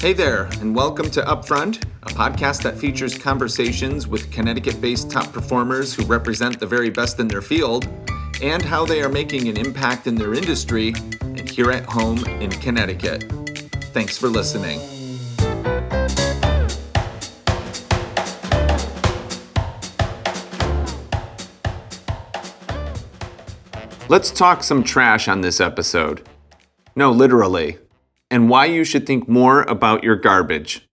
Hey there, and welcome to Upfront, a podcast that features conversations with Connecticut based top performers who represent the very best in their field and how they are making an impact in their industry and here at home in Connecticut. Thanks for listening. Let's talk some trash on this episode. No, literally and why you should think more about your garbage.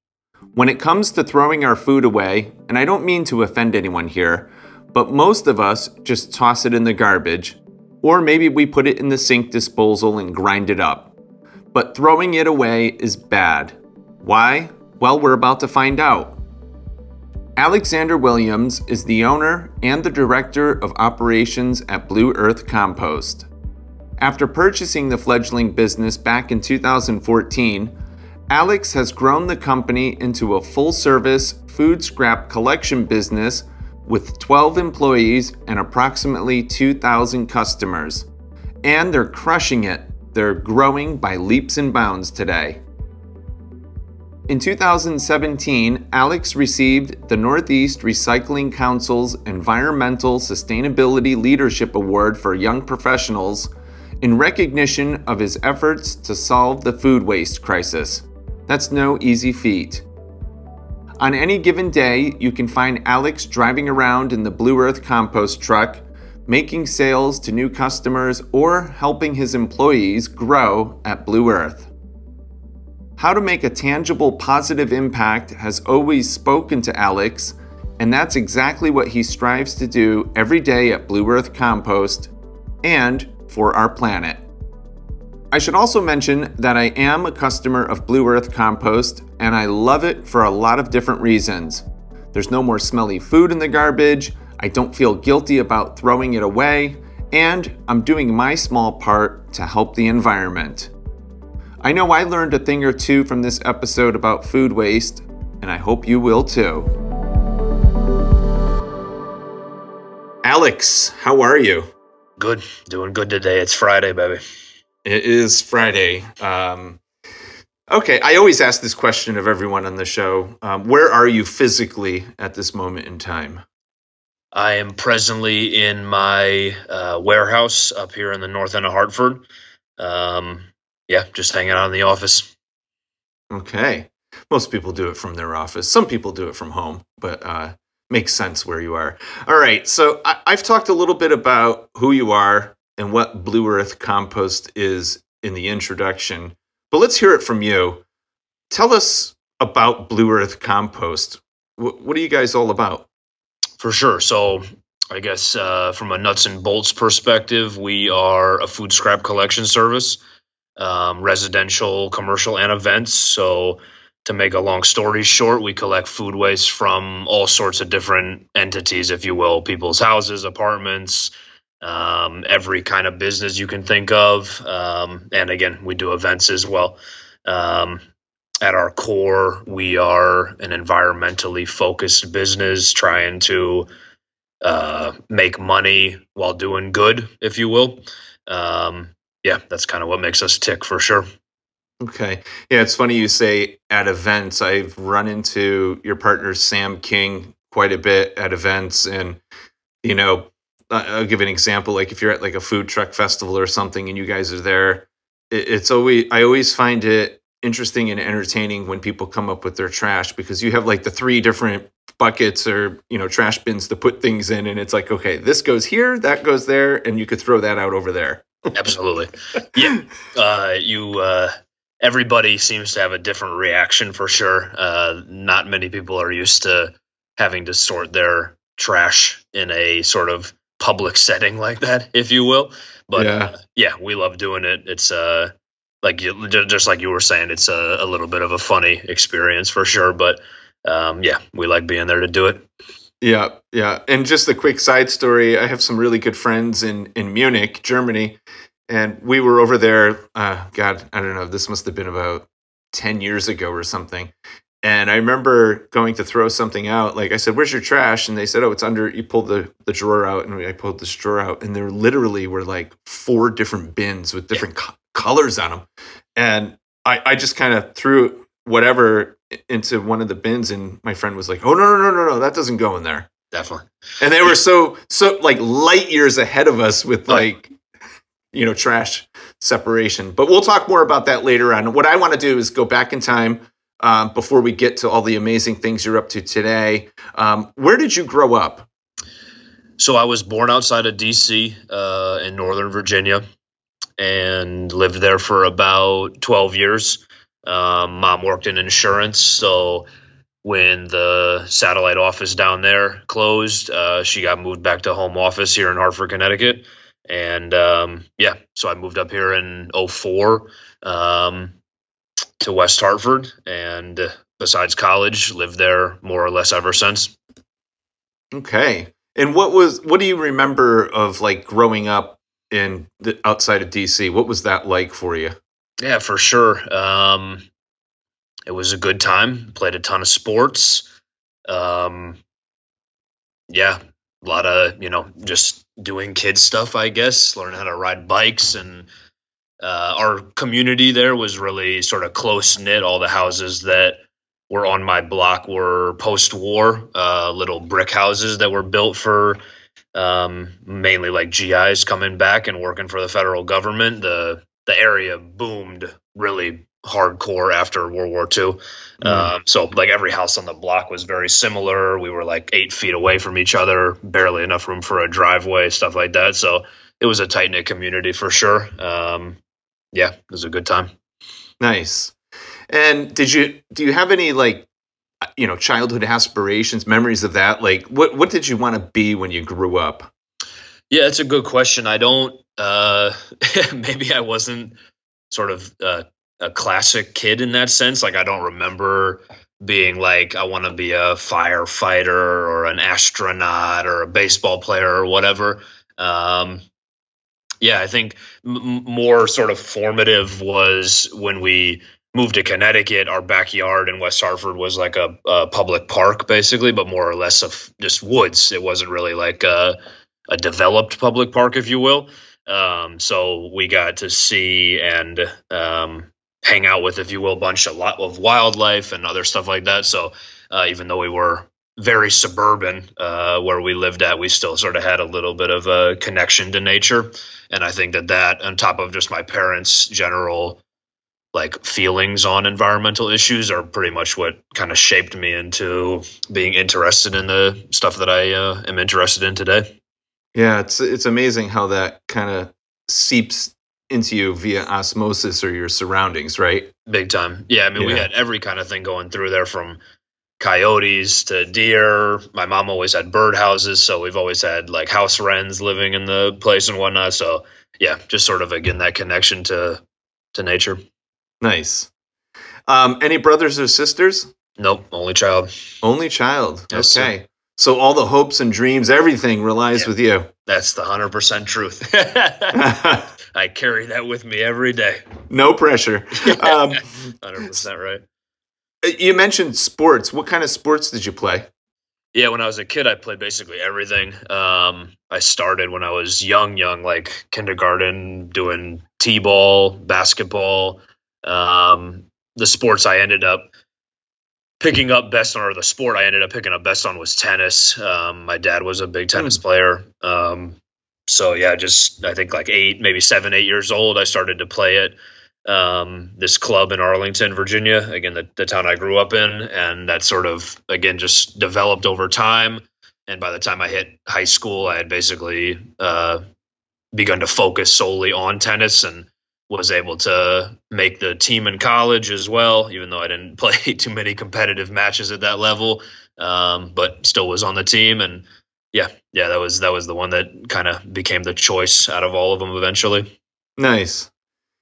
When it comes to throwing our food away, and I don't mean to offend anyone here, but most of us just toss it in the garbage, or maybe we put it in the sink disposal and grind it up. But throwing it away is bad. Why? Well, we're about to find out. Alexander Williams is the owner and the director of operations at Blue Earth Compost. After purchasing the fledgling business back in 2014, Alex has grown the company into a full service food scrap collection business with 12 employees and approximately 2,000 customers. And they're crushing it. They're growing by leaps and bounds today. In 2017, Alex received the Northeast Recycling Council's Environmental Sustainability Leadership Award for Young Professionals in recognition of his efforts to solve the food waste crisis. That's no easy feat. On any given day, you can find Alex driving around in the Blue Earth compost truck, making sales to new customers, or helping his employees grow at Blue Earth. How to make a tangible positive impact has always spoken to Alex, and that's exactly what he strives to do every day at Blue Earth Compost and for our planet. I should also mention that I am a customer of Blue Earth Compost and I love it for a lot of different reasons. There's no more smelly food in the garbage, I don't feel guilty about throwing it away, and I'm doing my small part to help the environment. I know I learned a thing or two from this episode about food waste, and I hope you will too. Alex, how are you? Good, doing good today. It's Friday, baby. It is Friday. Um, okay, I always ask this question of everyone on the show. Um, where are you physically at this moment in time? I am presently in my uh, warehouse up here in the north end of Hartford. Um, yeah, just hanging out in the office. Okay. Most people do it from their office. Some people do it from home, but uh, makes sense where you are. All right. So I, have talked a little bit about who you are and what Blue Earth Compost is in the introduction, but let's hear it from you. Tell us about Blue Earth Compost. W- what are you guys all about? For sure. So I guess uh, from a nuts and bolts perspective, we are a food scrap collection service, um, residential, commercial, and events. So to make a long story short, we collect food waste from all sorts of different entities, if you will, people's houses, apartments, um, every kind of business you can think of. Um, and again, we do events as well. Um, at our core, we are an environmentally focused business trying to uh, make money while doing good, if you will. Um, yeah, that's kind of what makes us tick for sure. Okay. Yeah, it's funny you say at events. I've run into your partner, Sam King, quite a bit at events. And, you know, I'll give an example. Like if you're at like a food truck festival or something and you guys are there, it's always, I always find it interesting and entertaining when people come up with their trash because you have like the three different buckets or you know trash bins to put things in and it's like okay this goes here that goes there and you could throw that out over there absolutely yeah uh, you uh, everybody seems to have a different reaction for sure. Uh, not many people are used to having to sort their trash in a sort of public setting like that, if you will. But yeah, uh, yeah we love doing it. It's uh, like you, just like you were saying, it's a, a little bit of a funny experience for sure. But um, yeah, we like being there to do it. Yeah, yeah. And just a quick side story: I have some really good friends in in Munich, Germany, and we were over there. Uh, God, I don't know. This must have been about ten years ago or something. And I remember going to throw something out. Like I said, "Where's your trash?" And they said, "Oh, it's under." You pulled the the drawer out, and I pulled this drawer out, and there literally were like four different bins with different co- colors on them. And I I just kind of threw whatever into one of the bins, and my friend was like, "Oh no, no, no, no, no, that doesn't go in there." Definitely. And they were so so like light years ahead of us with like you know trash separation. But we'll talk more about that later on. What I want to do is go back in time um, before we get to all the amazing things you're up to today. Um, where did you grow up? So I was born outside of DC uh, in Northern Virginia and lived there for about 12 years. Um, mom worked in insurance. So when the satellite office down there closed, uh, she got moved back to home office here in Hartford, Connecticut. And um, yeah, so I moved up here in 04 um, to West Hartford. And besides college, lived there more or less ever since. Okay. And what was what do you remember of like growing up in the outside of DC? What was that like for you? Yeah, for sure. Um, it was a good time. Played a ton of sports. Um, yeah, a lot of you know just doing kid stuff. I guess learning how to ride bikes and uh, our community there was really sort of close knit. All the houses that were on my block were post war, uh, little brick houses that were built for um, mainly like GIs coming back and working for the federal government. The the area boomed really hardcore after World War II. Mm. Um, so like every house on the block was very similar. We were like eight feet away from each other, barely enough room for a driveway, stuff like that. So it was a tight knit community for sure. Um, yeah, it was a good time. Nice. And did you do you have any like you know childhood aspirations, memories of that? Like what what did you want to be when you grew up? Yeah, it's a good question. I don't. Uh, maybe I wasn't sort of uh, a classic kid in that sense. Like I don't remember being like I want to be a firefighter or an astronaut or a baseball player or whatever. Um, yeah, I think m- more sort of formative was when we moved to Connecticut. Our backyard in West Hartford was like a, a public park, basically, but more or less of just woods. It wasn't really like a, a developed public park, if you will. Um, so we got to see and um, hang out with, if you will, a bunch of lot of wildlife and other stuff like that. So uh, even though we were very suburban uh, where we lived at, we still sort of had a little bit of a connection to nature. And I think that that, on top of just my parents' general like feelings on environmental issues, are pretty much what kind of shaped me into being interested in the stuff that I uh, am interested in today. Yeah, it's it's amazing how that kind of seeps into you via osmosis or your surroundings, right? Big time. Yeah, I mean, we had every kind of thing going through there from coyotes to deer. My mom always had bird houses, so we've always had like house wrens living in the place and whatnot. So yeah, just sort of again that connection to to nature. Nice. Um, any brothers or sisters? Nope, only child. Only child. Yes, sir. okay. So all the hopes and dreams, everything relies Yeah. with you. That's the hundred percent truth. I carry that with me every day. no pressure. Um, Hundred percent right. you mentioned sports. What kind of sports did you play? Yeah, when I was a kid, I played basically everything. Um, I started when I was young, young, like kindergarten, doing t-ball, basketball. Um, the sports I ended up picking up best on, or the sport I ended up picking up best on, was tennis. Um, my dad was a big tennis player. Um, so yeah, just I think like eight, maybe seven, eight years old, I started to play it. Um, this club in Arlington, Virginia, again, the, the town I grew up in, and that sort of again just developed over time. And by the time I hit high school, I had basically uh, begun to focus solely on tennis and was able to make the team in college as well, even though I didn't play too many competitive matches at that level, um, but still was on the team. And yeah, yeah, that was that was the one that kind of became the choice out of all of them eventually. Nice.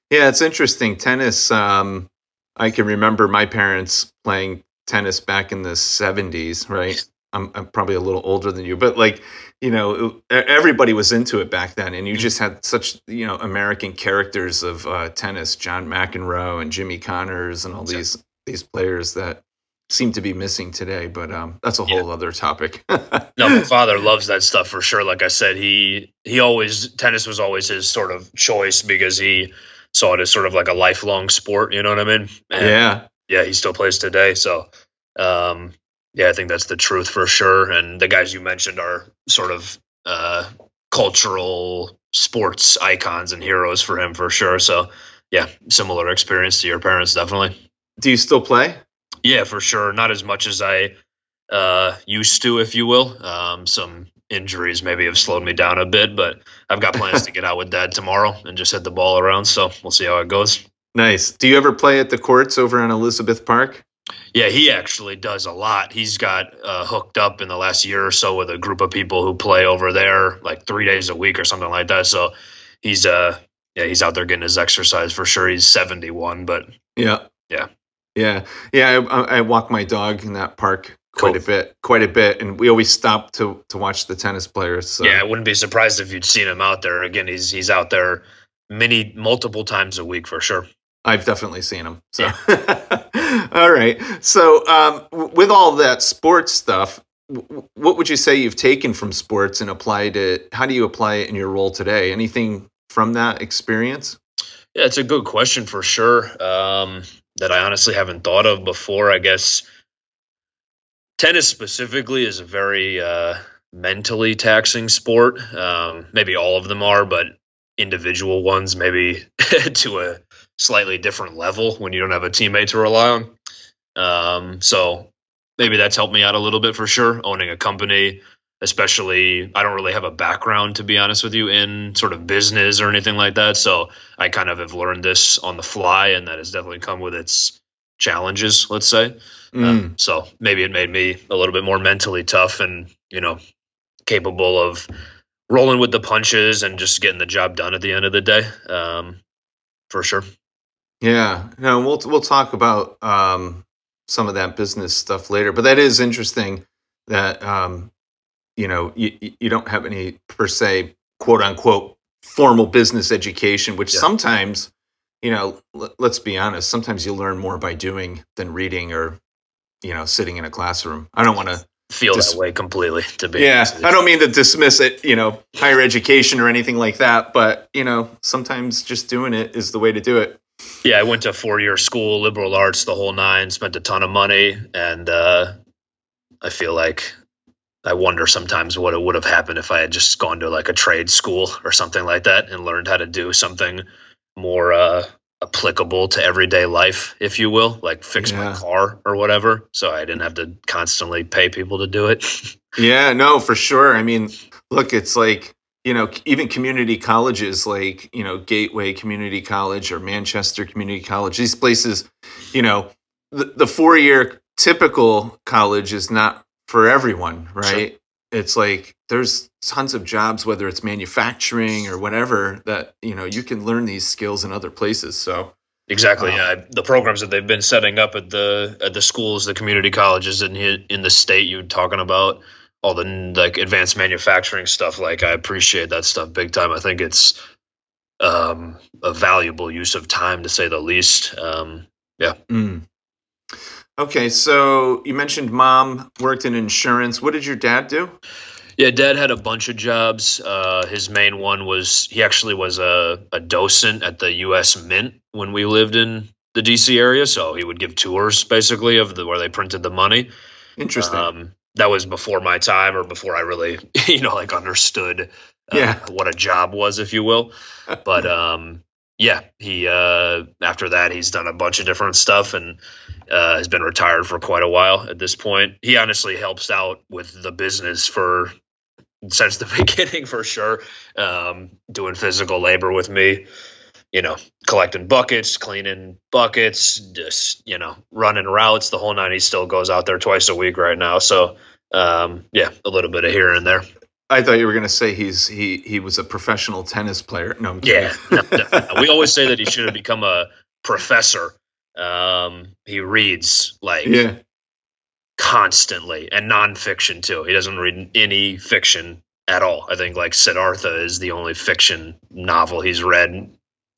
Yeah, it's interesting. Tennis. Um, I can remember my parents playing tennis back in the '70s. Right. I'm, I'm probably a little older than you, but like, you know, everybody was into it back then, and you just had such, you know, American characters of uh, tennis, John McEnroe and Jimmy Connors, and all these these players that seem to be missing today. But um, that's a Yeah. whole other topic. No, my father loves that stuff for sure. Like I said, he he always tennis was always his sort of choice because he saw it as sort of like a lifelong sport. You know what I mean? And yeah. Yeah, he still plays today. So, um, yeah, I think that's the truth for sure. And the guys you mentioned are sort of uh, cultural sports icons and heroes for him for sure. So, yeah, similar experience to your parents, definitely. Do you still play? Yeah, for sure. Not as much as I uh, used to, if you will. Um, some injuries maybe have slowed me down a bit, but I've got plans to get out with dad tomorrow and just hit the ball around. So we'll see how it goes. Nice. Do you ever play at the courts over on Elizabeth Park? Yeah, he actually does a lot. He's got uh, hooked up in the last year or so with a group of people who play over there like three days a week or something like that. So he's uh yeah he's out there getting his exercise for sure. He's seventy one, but yeah, yeah, yeah, yeah. I, I walk my dog in that park quite Cool. a bit, quite a bit, and we always stop to to watch the tennis players. So. yeah. I wouldn't be surprised if you'd seen him out there again. He's he's out there many multiple times a week for sure. I've definitely seen them. So, all right. So, um, w- with all that sports stuff, w- what would you say you've taken from sports and applied it? How do you apply it in your role today? Anything from that experience? Yeah, it's a good question for sure. Um, that I honestly haven't thought of before. I guess tennis specifically is a very uh, mentally taxing sport. Um, maybe all of them are, but individual ones maybe to a slightly different level when you don't have a teammate to rely on. Um, so maybe that's helped me out a little bit for sure. Owning a company, especially, I don't really have a background to be honest with you in sort of business or anything like that. So I kind of have learned this on the fly, and that has definitely come with its challenges. Let's say. Mm. Um, so maybe it made me a little bit more mentally tough and you know capable of rolling with the punches and just getting the job done at the end of the day. Um, for sure. Yeah, no, we'll we'll talk about um, some of that business stuff later. But that is interesting that um, you know you you don't have any per se quote unquote formal business education, which Yeah. sometimes you know l- let's be honest, sometimes you learn more by doing than reading or you know sitting in a classroom. I don't want to. Feel Just- that way completely. To be Yeah, I don't mean to dismiss it, you know, higher education or anything like that, but you know, sometimes just doing it is the way to do it. Yeah, I went to four year school, liberal arts, the whole nine. Spent a ton of money, and uh, I feel like I wonder sometimes what it would have happened if I had just gone to like a trade school or something like that and learned how to do something more uh, applicable to everyday life, if you will, like fix Yeah. my car or whatever. So I didn't have to constantly pay people to do it. Yeah, no, for sure. I mean, look, it's like, you know, even community colleges like, you know, Gateway Community College or Manchester Community College, these places, you know, the, the four year typical college is not for everyone, right? It's like there's tons of jobs, whether it's manufacturing or whatever, that, you know, you can learn these skills in other places. So, Exactly. Um, yeah, the programs that they've been setting up at the at the schools, the community colleges in in the state you're talking about, all the like advanced manufacturing stuff. Like I appreciate that stuff big time. I think it's um, a valuable use of time to say the least. Um, mm. okay. So you mentioned mom worked in insurance. What did your dad do? Yeah, Dad had a bunch of jobs. Uh, his main one was he actually was a, a docent at the U.S. Mint when we lived in the D.C. area. So he would give tours basically of the, where they printed the money. Interesting. Um, that was before my time, or before I really, you know, like understood uh, Yeah. what a job was, if you will. But um, yeah, he uh, after that he's done a bunch of different stuff and uh, has been retired for quite a while at this point. He honestly helps out with the business for since the beginning for sure. Um, doing physical labor with me, you know, collecting buckets, cleaning buckets, just you know, running routes, the whole nine. He still goes out there twice a week right now. So um, yeah, a little bit of here and there. I thought you were going to say he's he he was a professional tennis player. No, I'm. Yeah, no, definitely. we always say that he should have become a professor. Um, he reads like yeah. constantly and nonfiction too. He doesn't read any fiction at all. I think like Siddhartha is the only fiction novel he's read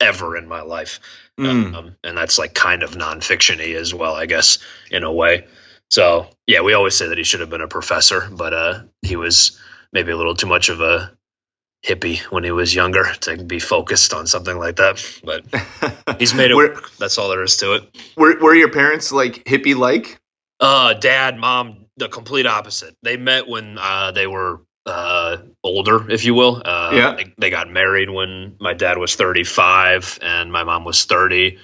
ever in my life. Mm. Um, and that's like kind of nonfiction-y as well, I guess, in a way. So yeah, we always say that he should have been a professor, but uh, he was maybe a little too much of a hippie when he was younger to be focused on something like that. But he's made it Were- work. That's all there is to it. Were, were your parents like hippie like? Uh, dad, mom, the complete opposite. They met when uh, they were uh, older, if you will. Uh, Yeah. They, they got married when my dad was 35 and my mom was 30.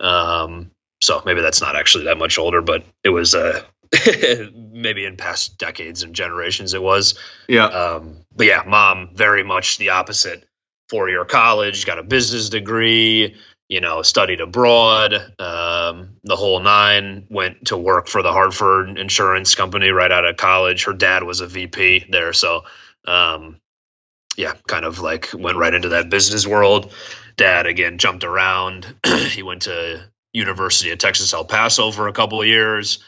Um, so maybe that's not actually that much older, but it was uh, maybe in past decades and generations it was. Yeah. Um, but yeah, mom, very much the opposite. Four year college, got a business degree, you know, studied abroad, um, the whole nine. Went to work for the Hartford Insurance Company right out of college. Her dad was a VP there, so um, yeah, kind of like went right into that business world. Dad again jumped around. he went to University of Texas El Paso for a couple of years.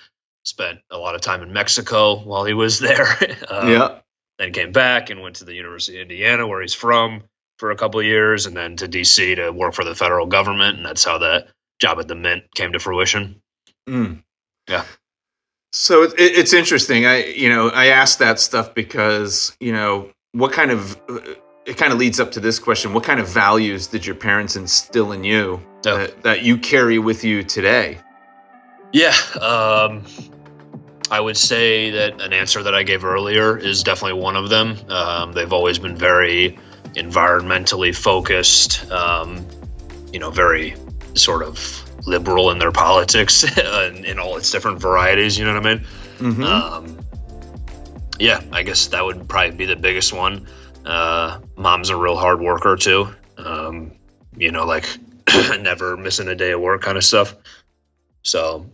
Spent a lot of time in Mexico while he was there. Um, yeah. then came back and went to the University of Indiana, where he's from, for a couple of years, and then to DC to work for the federal government, and that's how that job at the Mint came to fruition. Mm. Yeah. So it, it- it's interesting. I you know I asked that stuff because you know what kind of it kind of leads up to this question. What kind of values did your parents instill in you Oh. that, that you carry with you today? Yeah, um, I would say that an answer that I gave earlier is definitely one of them. Um, they've always been very environmentally focused, um, you know, very sort of liberal in their politics in, in all its different varieties. You know what I mean? Mhm. Um, yeah, I guess that would probably be the biggest one. Uh, mom's a real hard worker too. Um, you know, like never missing a day of work kind of stuff. So,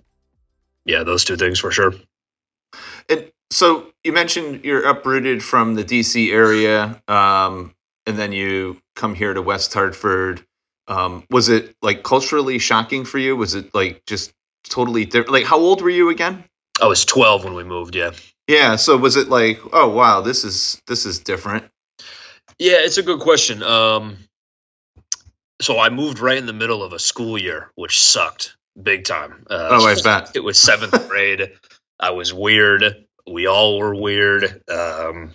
yeah, those two things for sure. And so you mentioned you're uprooted from the DC area, um, and then you come here to West Hartford. Um, was it like culturally shocking for you? Was it like just totally different? Like, how old were you again? I was 12 when we moved. Yeah. Yeah. So was it like, oh wow, this is this is different? Yeah, it's a good question. Um, so I moved right in the middle of a school year, which sucked big time. Uh, Oh, I bet. It was seventh grade. I was weird. We all were weird. Um,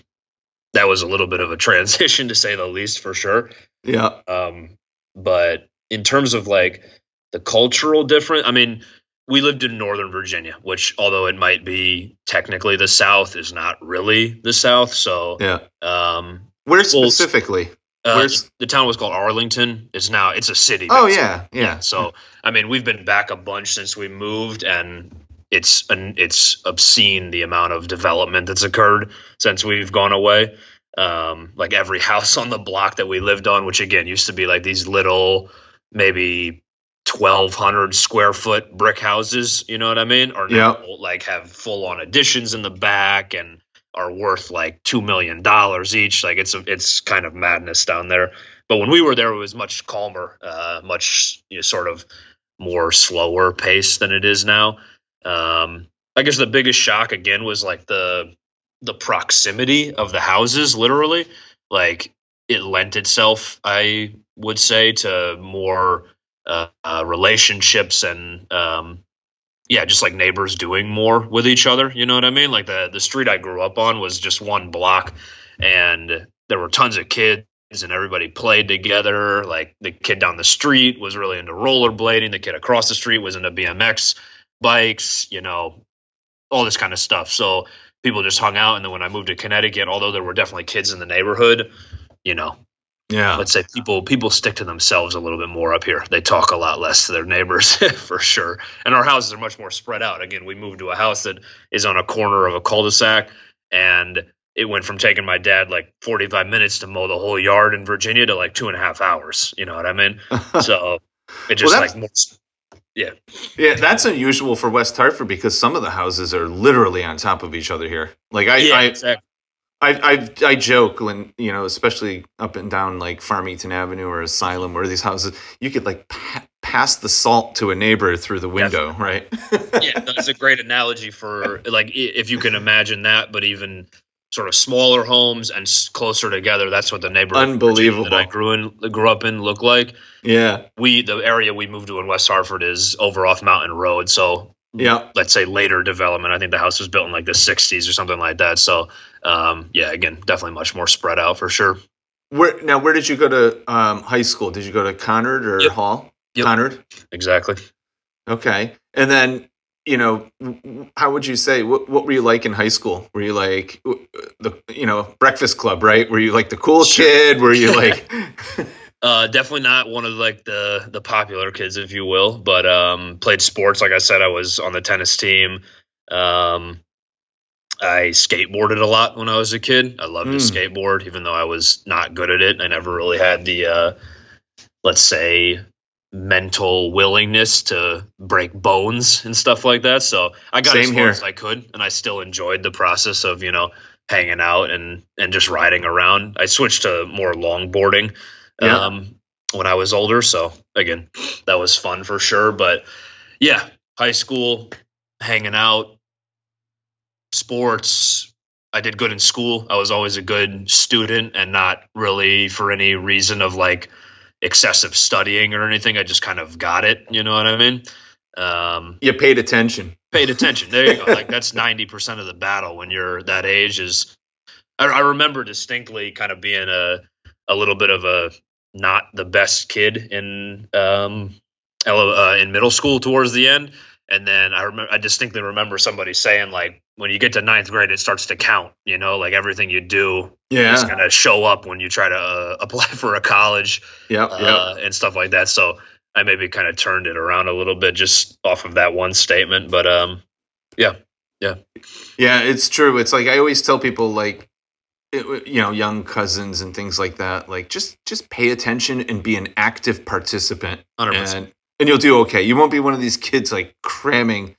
that was a little bit of a transition to say the least, for sure. Yeah. Um, but in terms of like the cultural difference, I mean, we lived in Northern Virginia, which although it might be technically the South, is not really the South. So, Yeah. um, Where specifically? uh, Where's- the town was called Arlington. It's now it's a city. Oh basically. yeah, yeah. So I mean, we've been back a bunch since we moved, and it's an it's obscene the amount of development that's occurred since we've gone away. Um, like every house on the block that we lived on, which again used to be like these little, maybe twelve hundred square foot brick houses. You know what I mean? Or now like have full on additions in the back and are worth like two million dollars each. Like it's a, it's kind of madness down there. But when we were there, it was much calmer, uh, much you know, sort of more slower pace than it is now. Um, I guess the biggest shock again was like the the proximity of the houses. Literally, like it lent itself, I would say, to more uh, uh, relationships and um, yeah, just like neighbors doing more with each other. You know what I mean? Like the the street I grew up on was just one block, and there were tons of kids and everybody played together. Like the kid down the street was really into rollerblading. The kid across the street was into BMX bikes. You know, all this kind of stuff. So people just hung out. And then when I moved to Connecticut, although there were definitely kids in the neighborhood, you know, Yeah. let's say people people stick to themselves a little bit more up here. They talk a lot less to their neighbors for sure. And our houses are much more spread out. Again, we moved to a house that is on a corner of a cul-de-sac and it went from taking my dad like 45 minutes to mow the whole yard in Virginia to like two and a half hours. You know what I mean? So it just that's- like more, yeah, Yeah, that's unusual for West Hartford because some of the houses are literally on top of each other here. Like I, yeah, I, exactly. I, I, I joke when you know, especially up and down like Farmington Avenue or Asylum, where these houses you could like pa- pass the salt to a neighbor through the window, right? yeah, that's a great analogy for like if you can imagine that, but even sort of smaller homes and closer together. That's what the neighborhood Virginia that I grew in grew up in looked like. yeah, We the area we moved to in West Hartford is over off Mountain Road, so yeah. let's say later development. I think the house was built in like the '60s or something like that. So um, yeah, again, definitely much more spread out for sure. Where now? Where did you go to um, high school? Did you go to Conard or Yep. Hall? Yep. Conard. Exactly. Okay, and then you know, how would you say what, what were you like in high school? Were you like the you know Breakfast Club, right? Were you like the cool Sure. kid? Were you like Uh, definitely not one of like the the popular kids, if you will. But um, played sports. Like I said, I was on the tennis team. Um, I skateboarded a lot when I was a kid. I loved to Mm. skateboard, even though I was not good at it. I never really had the, uh, let's say, mental willingness to break bones and stuff like that. So I got as Same far here. as I could, and I still enjoyed the process of you know hanging out and and just riding around. I switched to more longboarding Yeah. um, when I was older. So again, that was fun for sure. But yeah, high school, hanging out, sports. I did good in school. I was always a good student and not really for any reason of like excessive studying or anything. I just kind of got it. You know what I mean? Um, you paid attention? paid attention. There you go. Like that's ninety percent of the battle when you're that age. Is I, I remember distinctly kind of being a a little bit of a not the best kid in um uh, in middle school towards the end, and then I remember I distinctly remember somebody saying like when you get to ninth grade it starts to count. You know, like everything you do is going to show up when you try to uh, apply for a college yep, yep. uh, and stuff like that. So I maybe kind of turned it around a little bit just off of that one statement. But um, yeah, yeah, Yeah, it's true. It's like I always tell people, like, it, you know, young cousins and things like that. Like, just just pay attention and be an active participant, hundred percent. and and you'll do okay. You won't be one of these kids like cramming,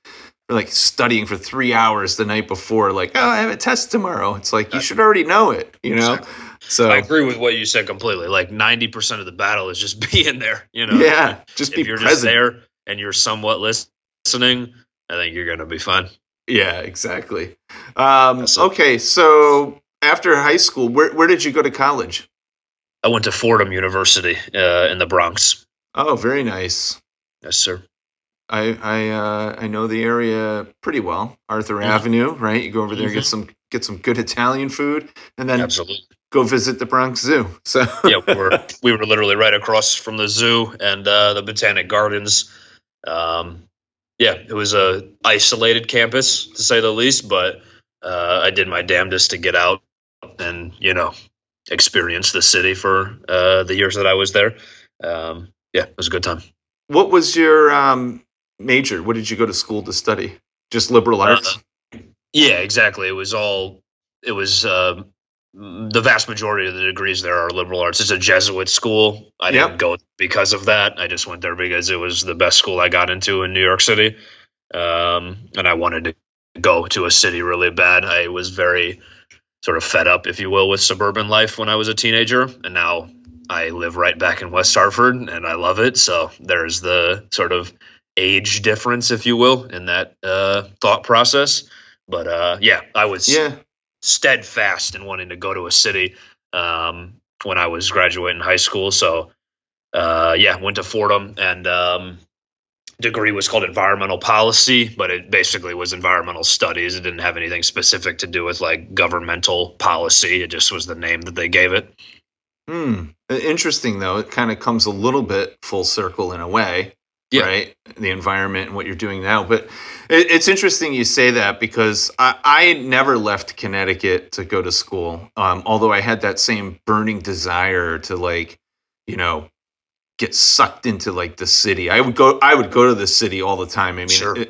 or like studying for three hours the night before. Like, oh, I have a test tomorrow. It's like you should already know it, you know. Exactly. So I agree with what you said completely. Like ninety percent of the battle is just being there. You know, yeah, just be if you're present. just there and you're somewhat listening, I think you're gonna be fine. Yeah, exactly. Um, okay, so after high school, where where did you go to college? I went to Fordham University uh, in the Bronx. Oh, very nice. Yes, sir. I I uh, I know the area pretty well. Arthur Mhm. Avenue, right? You go over there, get Mhm. some get some good Italian food, and then Absolutely. go visit the Bronx Zoo. So yeah, we were we were literally right across from the zoo and uh, the Botanic Gardens. Um, yeah, it was a isolated campus to say the least, but uh, I did my damnedest to get out and you know experience the city for uh, the years that I was there. Um, yeah, it was a good time. What was your um, major? What did you go to school to study? Just liberal Uh, arts. Yeah, exactly. It was all. It was um, the vast majority of the degrees there are liberal arts. It's a Jesuit school. I didn't go because of that. I just went there because it was the best school I got into in New York City, um, and I wanted to go to a city really bad. I was very sort of fed up, if you will, with suburban life when I was a teenager, and now I live right back in West Hartford, and I love it. So there's the sort of age difference, if you will, in that uh, thought process. But uh, yeah, I was yeah. steadfast in wanting to go to a city um, when I was graduating high school. So uh, yeah, went to Fordham and um, degree was called environmental policy, but it basically was environmental studies. It didn't have anything specific to do with like governmental policy. It just was the name that they gave it. Hmm. Interesting though. It kind of comes a little bit full circle in a way. Yeah. right? The environment and what you're doing now. But it, it's interesting you say that because I, I never left Connecticut to go to school. Um, although I had that same burning desire to like, you know, get sucked into like the city. I would go. I would go to the city all the time. I mean, Sure. at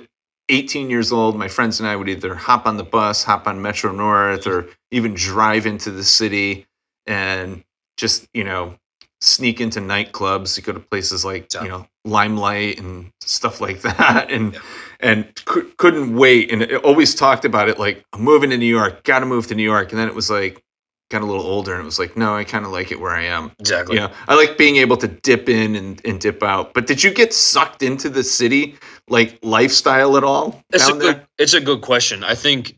18 years old, my friends and I would either hop on the bus, hop on Metro North, or even drive into the city and just you know sneak into nightclubs. You go to places like Yeah. you know Limelight and stuff like that, and Yeah. and cou- couldn't wait. And it always talked about it like I'm moving to New York, got to move to New York. And then it was like got a little older, and it was like no, I kind of like it where I am. Exactly. You know, I like being able to dip in and, and dip out. But did you get sucked into the city like lifestyle at all It's a down there? good. It's a good question. I think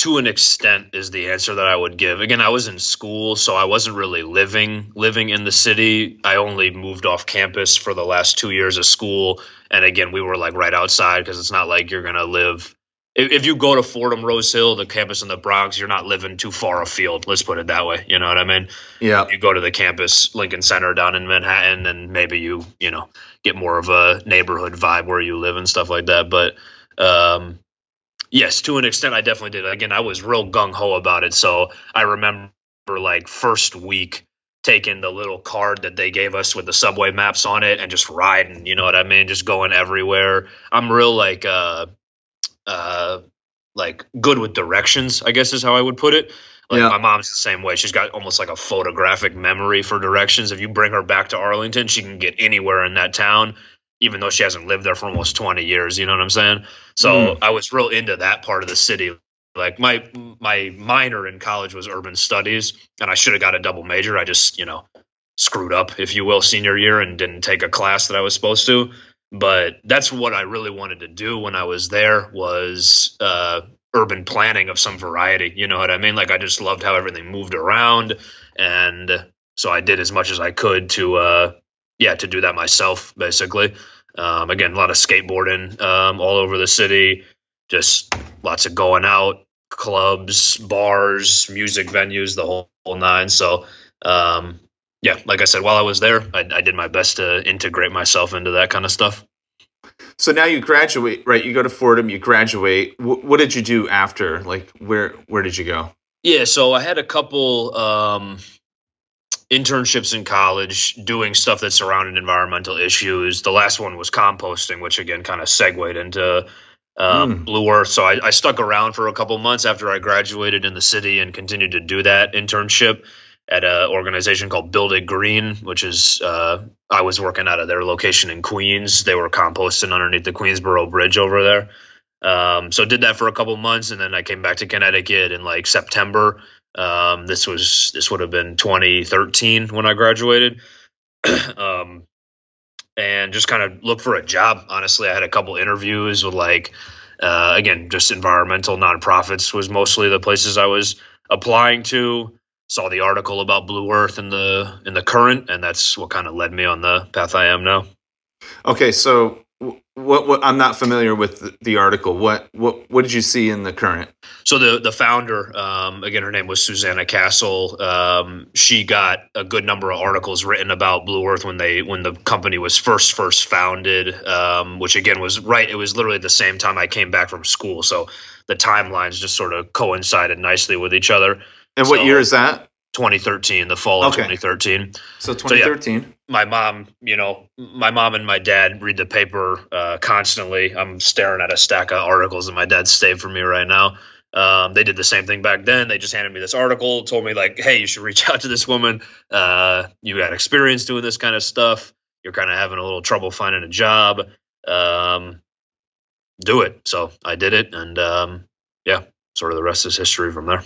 to an extent is the answer that I would give. Again, I was in school, so I wasn't really living living in the city. I only moved off campus for the last two years of school, and again, we were like right outside because it's not like you're gonna live if, if you go to Fordham Rose Hill, the campus in the Bronx, you're not living too far afield. Let's put it that way. You know what I mean? Yeah. You go to the campus, Lincoln Center down in Manhattan, and maybe you, you know, get more of a neighborhood vibe where you live and stuff like that. But um, yes, to an extent, I definitely did. Again, I was real gung ho about it. So I remember like first week taking the little card that they gave us with the subway maps on it and just riding, you know what I mean? Just going everywhere. I'm real like uh uh like good with directions, I guess is how I would put it. Like Yeah. my mom's the same way. She's got almost like a photographic memory for directions. If you bring her back to Arlington, she can get anywhere in that town, even though she hasn't lived there for almost 20 years. You know what I'm saying? So Mm. I was real into that part of the city. Like my my minor in college was urban studies, and I should have got a double major. I just you know screwed up, if you will, senior year and didn't take a class that I was supposed to. But that's what I really wanted to do when I was there was uh, urban planning of some variety. You know what I mean? Like I just loved how everything moved around, and so I did as much as I could to uh, yeah to do that myself, basically. Um, again, a lot of skateboarding um, all over the city, just lots of going out, clubs, bars, music venues, the whole, whole nine. So, um, yeah, like I said, while I was there, I, I did my best to integrate myself into that kind of stuff. So now you graduate, right? You go to Fordham, you graduate. W- what did you do after? Like, where where did you go? Yeah, so I had a couple um, internships in college doing stuff that surrounded environmental issues. The last one was composting, which again kind of segued into um, Mm. Blue Earth. So I, I stuck around for a couple months after I graduated in the city and continued to do that internship at an organization called Build It Green, which is uh, I was working out of their location in Queens. They were composting underneath the Queensboro Bridge over there. Um, so did that for a couple months, and then I came back to Connecticut in like September. Um, this was this would have been 2013 when I graduated, um, and just kind of look for a job. Honestly, I had a couple interviews with like uh, again just environmental nonprofits was mostly the places I was applying to. Saw the article about Blue Earth in the in the Courant, and that's what kind of led me on the path I am now. Okay, so what, what I'm not familiar with the, the article. What what what did you see in the Courant? So the the founder, um, again, her name was Susanna Castle. Um, she got a good number of articles written about Blue Earth when they when the company was first first founded, um, which again was right. It was literally the same time I came back from school, so the timelines just sort of coincided nicely with each other. And what year is that? 2013, the fall of Okay. 2013. So yeah. 2013. my mom, you know, my mom and my dad read the paper uh, constantly. I'm staring at a stack of articles that my dad saved for me right now. Um, they did the same thing back then. They just handed me this article, told me like, "Hey, you should reach out to this woman. Uh, you got experience doing this kind of stuff. You're kind of having a little trouble finding a job. Um, do it." So I did it, and um, yeah, sort of the rest is history from there.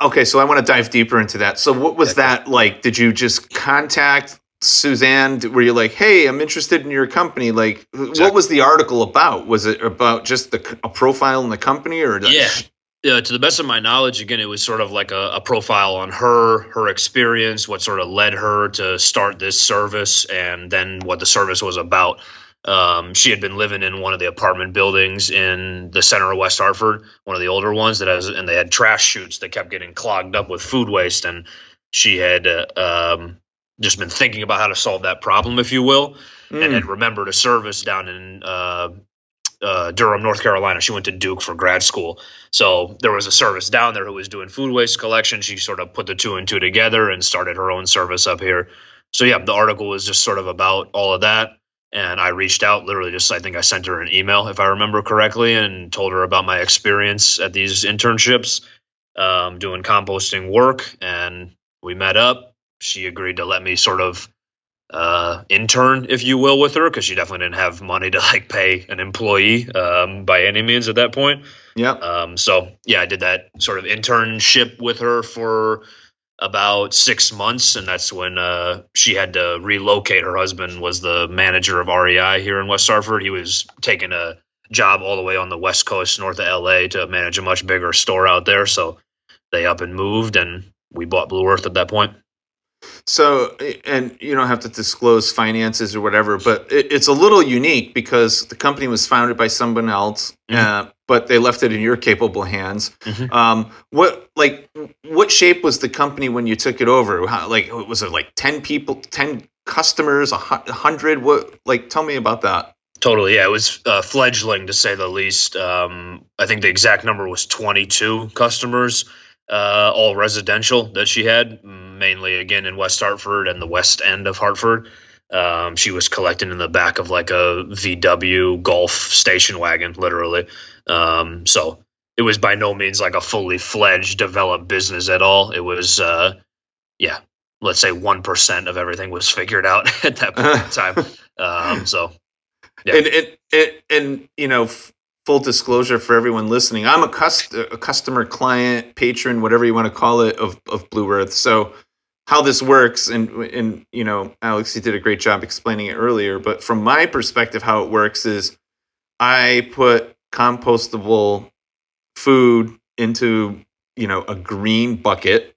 Okay, so I want to dive deeper into that. So what was that like? Did you just contact Suzanne? Were you like, "Hey, I'm interested in your company." Like, what was the article about? Was it about just the a profile in the company, or the- Yeah. uh, to the best of my knowledge, again, it was sort of like a, a profile on her, her experience, what sort of led her to start this service, and then what the service was about. Um, she had been living in one of the apartment buildings in the center of West Hartford, one of the older ones that has, and they had trash chutes that kept getting clogged up with food waste, and she had uh, um, just been thinking about how to solve that problem, if you will and Mm, had remembered a service down in uh, uh, Durham, North Carolina. She went to Duke for grad school. So there was a service down there who was doing food waste collection. She sort of put the two and two together and started her own service up here. So yeah, the article was just sort of about all of that. And I reached out, literally just I think I sent her an email, if I remember correctly, and told her about my experience at these internships, um, doing composting work. And we met up. She agreed to let me sort of uh, intern, if you will, with her because she definitely didn't have money to like pay an employee um, by any means at that point. Yeah. Um, so yeah, I did that sort of internship with her for about six months, and that's when uh, she had to relocate. Her husband was the manager of REI here in West Hartford. He was taking a job all the way on the west coast, north of LA, to manage a much bigger store out there. So they up and moved, and we bought Blue Earth at that point. So, and you don't have to disclose finances or whatever, but it, it's a little unique because the company was founded by someone else, Mhm. uh, but they left it in your capable hands. Mhm. Um, what like what shape was the company when you took it over? How, like was it like ten people, ten customers, a hundred? What like tell me about that? Totally, yeah. It was uh, fledgling to say the least. Um, I think the exact number was 22 customers, uh, all residential that she had, mainly again in West Hartford and the west end of Hartford. Um, she was collecting in the back of like a VW Golf station wagon, literally. Um, so it was by no means like a fully fledged developed business at all. It was, uh, yeah, let's say 1% of everything was figured out at that point in time. Um, so Yeah. And, and and and you know, f- full disclosure for everyone listening, I'm a, cust- a customer, client, patron, whatever you want to call it, of of Blue Earth. So how this works, and and you know, Alex, you did a great job explaining it earlier. But from my perspective, how it works is, I put compostable food into you know a green bucket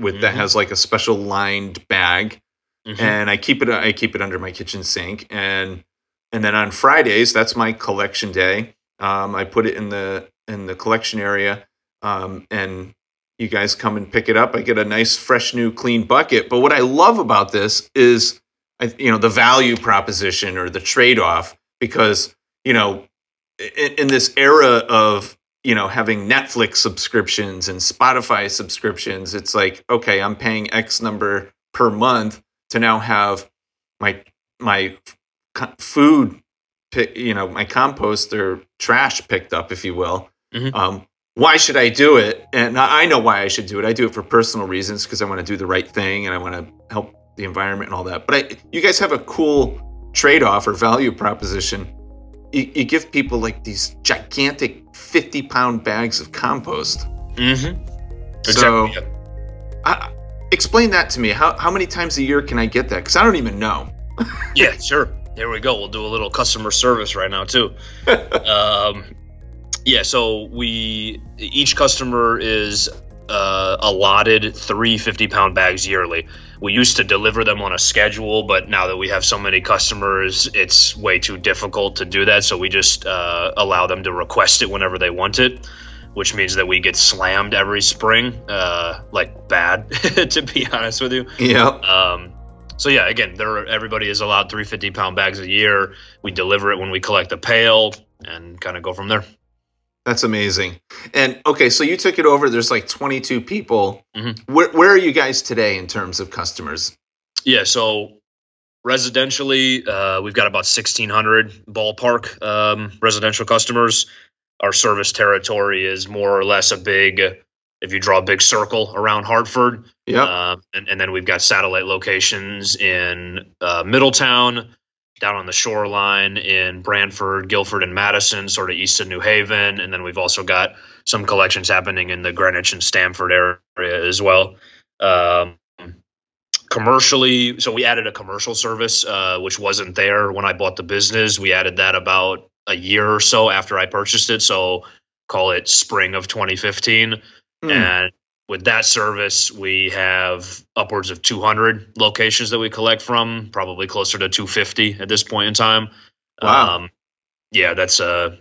with that Mhm. has like a special lined bag mhm. and I keep it I keep it under my kitchen sink and and then on Fridays that's my collection day. Um, I put it in the in the collection area um, and you guys come and pick it up. I get a nice fresh new clean bucket. But what I love about this is I, you know the value proposition or the trade off because you know in, in this era of you know having Netflix subscriptions and Spotify subscriptions, it's like okay, I'm paying X number per month to now have my my food, you know, my compost or trash picked up, if you will. Mhm. Um, why should I do it? And I know why I should do it. I do it for personal reasons because I want to do the right thing and I want to help the environment and all that. But I, you guys have a cool trade-off or value proposition. You, you give people like these gigantic 50-pound bags of compost. Mm-hmm. So- Exactly. I, explain that to me. How, how many times a year can I get that? Because I don't even know. yeah, sure. Here we go. We'll do a little customer service right now too. um, yeah, so we each customer is uh, allotted three 50 pound bags yearly. We used to deliver them on a schedule, but now that we have so many customers, it's way too difficult to do that. So we just uh, allow them to request it whenever they want it, which means that we get slammed every spring, uh, like bad, to be honest with you. yeah. Um, so yeah, again, there everybody is allowed 350 pound bags a year. We deliver it when we collect the pail and kind of go from there. That's amazing. And okay, so you took it over. There's like 22 people. Mhm. Where, where are you guys today in terms of customers? Yeah, so residentially, uh, we've got about 1,600 ballpark um, residential customers. Our service territory is more or less a big, if you draw a big circle around Hartford, Yep. Uh, and, and then we've got satellite locations in uh, Middletown, down on the shoreline in Branford, Guilford, and Madison, sort of east of New Haven. And then we've also got some collections happening in the Greenwich and Stamford area as well. Um, commercially, so we added a commercial service, uh, which wasn't there when I bought the business. We added that about a year or so after I purchased it. So call it spring of 2015. Hmm. And with that service, we have upwards of 200 locations that we collect from, probably closer to 250 at this point in time. Wow. Um, yeah, that's uh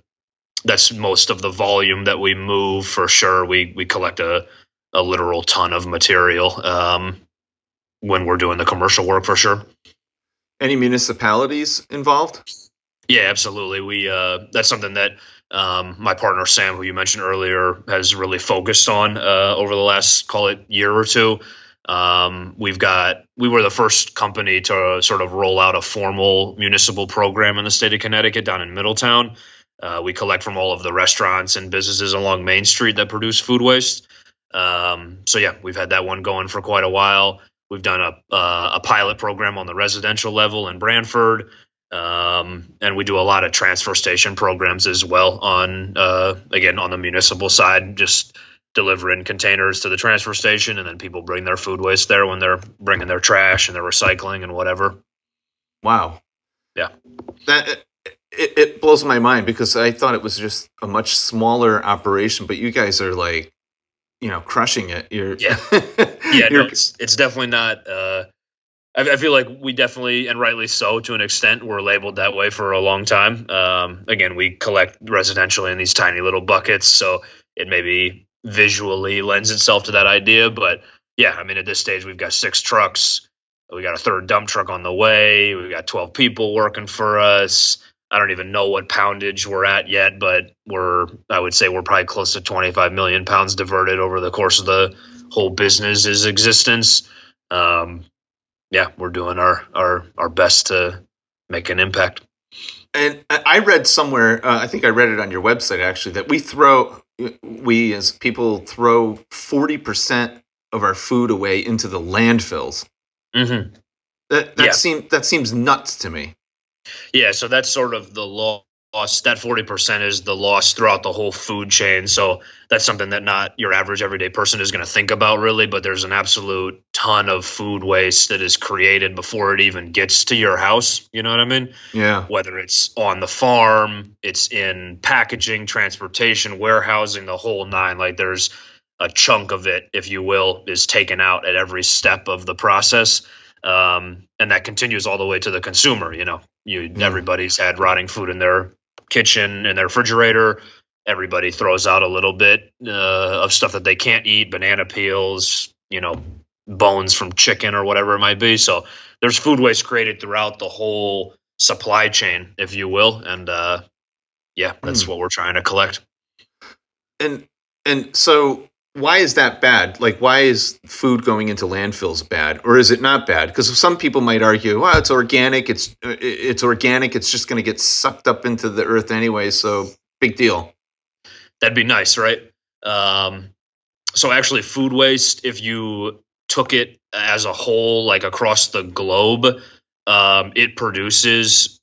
that's most of the volume that we move for sure. We we collect a a literal ton of material um, when we're doing the commercial work for sure. Any municipalities involved? Yeah, absolutely. We uh, that's something that um, my partner Sam, who you mentioned earlier, has really focused on uh, over the last call it year or two. Um, we've got we were the first company to sort of roll out a formal municipal program in the state of Connecticut down in Middletown. Uh, we collect from all of the restaurants and businesses along Main Street that produce food waste. Um, so yeah, we've had that one going for quite a while. We've done a uh, a pilot program on the residential level in Branford. Um, and we do a lot of transfer station programs as well on uh, again on the municipal side, just delivering containers to the transfer station, and then people bring their food waste there when they're bringing their trash and their recycling and whatever. Wow. Yeah. That it, it blows my mind because I thought it was just a much smaller operation, but you guys are like you know crushing it. You're yeah, yeah. No, it's it's definitely not. Uh, I, feel like we definitely and rightly so to an extent were labeled that way for a long time. Um, again, we collect residentially in these tiny little buckets, so it maybe visually lends itself to that idea. But yeah, I mean, at this stage, we've got six trucks. We got a third dump truck on the way. we've got 12 people working for us. I don't even know what poundage we're at yet, but we're, I would say we're probably close to 25 million pounds diverted over the course of the whole business's existence. Um, yeah, we're doing our, our, our best to make an impact. And I read somewhere, uh, I think I read it on your website actually, that we throw, we as people throw 40% of our food away into the landfills. Mm-hmm. That that yeah. seems that seems nuts to me. Yeah, so that's sort of the loss. That forty percent is the loss throughout the whole food chain. So that's something that not your average everyday person is going to think about really. But there's an absolute ton of food waste that is created before it even gets to your house. You know what I mean? Yeah. Whether it's on the farm, it's in packaging, transportation, warehousing, the whole nine. Like there's a chunk of it, if you will, is taken out at every step of the process. Um, and that continues all the way to the consumer. You know, you mm. everybody's had rotting food in their kitchen and the refrigerator. Everybody throws out a little bit uh, of stuff that they can't eat, banana peels, you know, bones from chicken or whatever it might be. So there's food waste created throughout the whole supply chain, if you will. And uh, yeah, that's mm. what we're trying to collect. And and so why is that bad? Like, why is food going into landfills bad, or is it not bad? Because some people might argue, well, it's organic. It's it's organic. It's just going to get sucked up into the earth anyway. So big deal. That'd be nice, right? Um, so actually, food waste, if you took it as a whole, like across the globe, um, it produces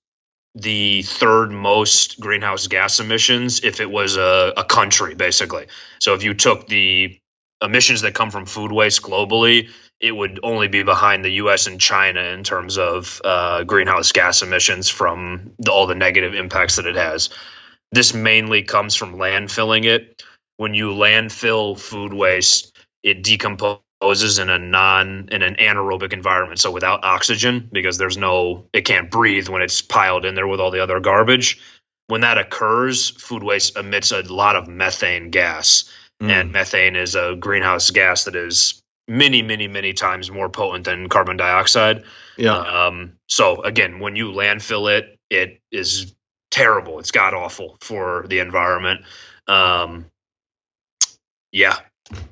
the third most greenhouse gas emissions if it was a, a country, basically. So if you took the emissions that come from food waste globally, it would only be behind the U.S. and China in terms of uh, greenhouse gas emissions from the, all the negative impacts that it has. This mainly comes from landfilling it. When you landfill food waste, it decomposes is in a non in an anaerobic environment. So without oxygen because there's no it can't breathe when it's piled in there with all the other garbage. When that occurs food waste emits a lot of methane gas. Mm. and methane is a greenhouse gas that is many many many times more potent than carbon dioxide. Yeah. Um, so again when you landfill it it is terrible. It's god awful for the environment. Um, yeah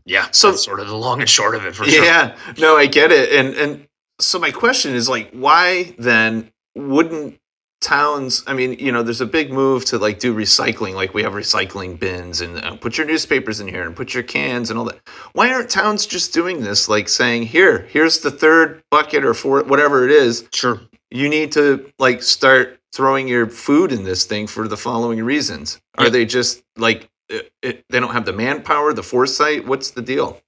yeah. So sort of the long and short of it for sure. Yeah. No, I get it. And and so my question is like, why then wouldn't towns i mean you know there's a big move to like do recycling like we have recycling bins and uh, put your newspapers in here and put your cans and all that why aren't towns just doing this like saying here here's the third bucket or four whatever it is sure you need to like start throwing your food in this thing for the following reasons are they just like it, they don't have the manpower, the foresight. What's the deal?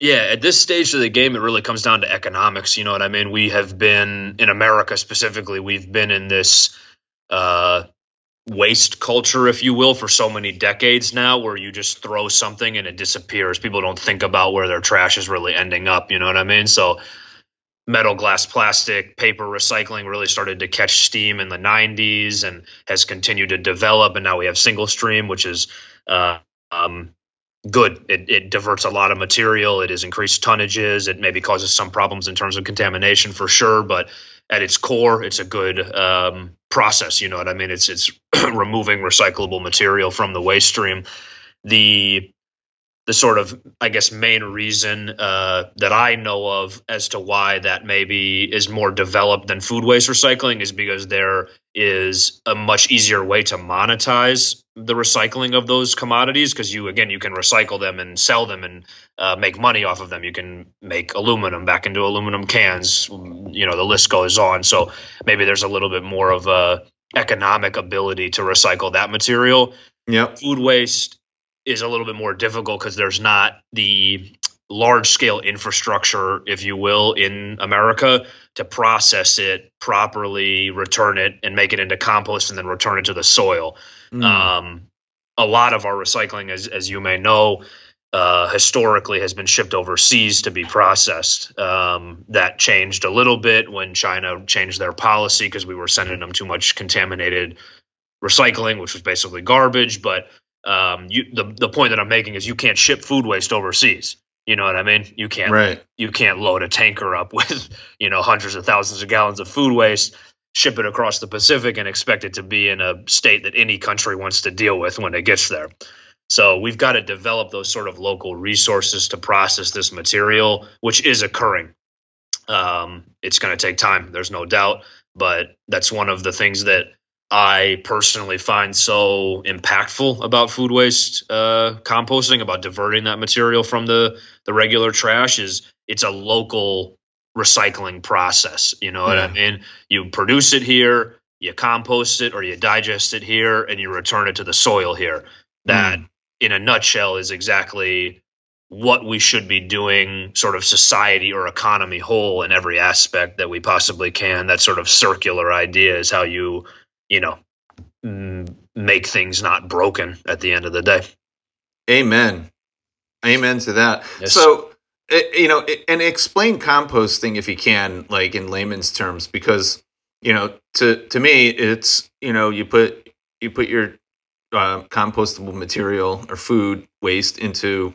Yeah, at this stage of the game, it really comes down to economics. You know what I mean? We have been in America specifically. We've been in this uh, waste culture, if you will, for so many decades now, where you just throw something and it disappears. People don't think about where their trash is really ending up. You know what I mean? So metal, glass, plastic, paper recycling really started to catch steam in the 90s and has continued to develop. And now we have single stream, which is uh, um, good. It, it, diverts a lot of material. It has increased tonnages. It maybe causes some problems in terms of contamination for sure, but at its core, it's a good um, process. You know what I mean? It's it's removing recyclable material from the waste stream. The the sort of I guess main reason uh, that I know of as to why that maybe is more developed than food waste recycling is because there is a much easier way to monetize the recycling of those commodities because you again you can recycle them and sell them and uh, make money off of them. You can make aluminum back into aluminum cans. You know the list goes on. So maybe there's a little bit more of a economic ability to recycle that material. Yeah, food waste is a little bit more difficult because there's not the large scale infrastructure, if you will, in America to process it properly, return it, and make it into compost and then return it to the soil. Mm. Um, a lot of our recycling, as, as you may know, uh, historically has been shipped overseas to be processed. Um, that changed a little bit when China changed their policy because we were sending them too much contaminated recycling, which was basically garbage. But um, you, the the point that I'm making is you can't ship food waste overseas. You know what I mean? You can't Right. you can't load a tanker up with you know hundreds of thousands of gallons of food waste, ship it across the Pacific, and expect it to be in a state that any country wants to deal with when it gets there. So we've got to develop those sort of local resources to process this material, which is occurring. Um, it's going to take time, there's no doubt, but that's one of the things that I personally find so impactful about food waste uh, composting, about diverting that material from the the regular trash, is it's a local recycling process. You know what I mean? You produce it here, you compost it, or you digest it here, and you return it to the soil here. That, Mm. in a nutshell, is exactly what we should be doing, sort of society or economy whole in every aspect that we possibly can. That sort of circular idea is how you, you know, make things not broken at the end of the day. Amen. Amen to that. Yes. So, eh, you know, eh, and explain composting if you can, like in layman's terms, because you know, to to me, it's you know, you put you put your uh, compostable material or food waste into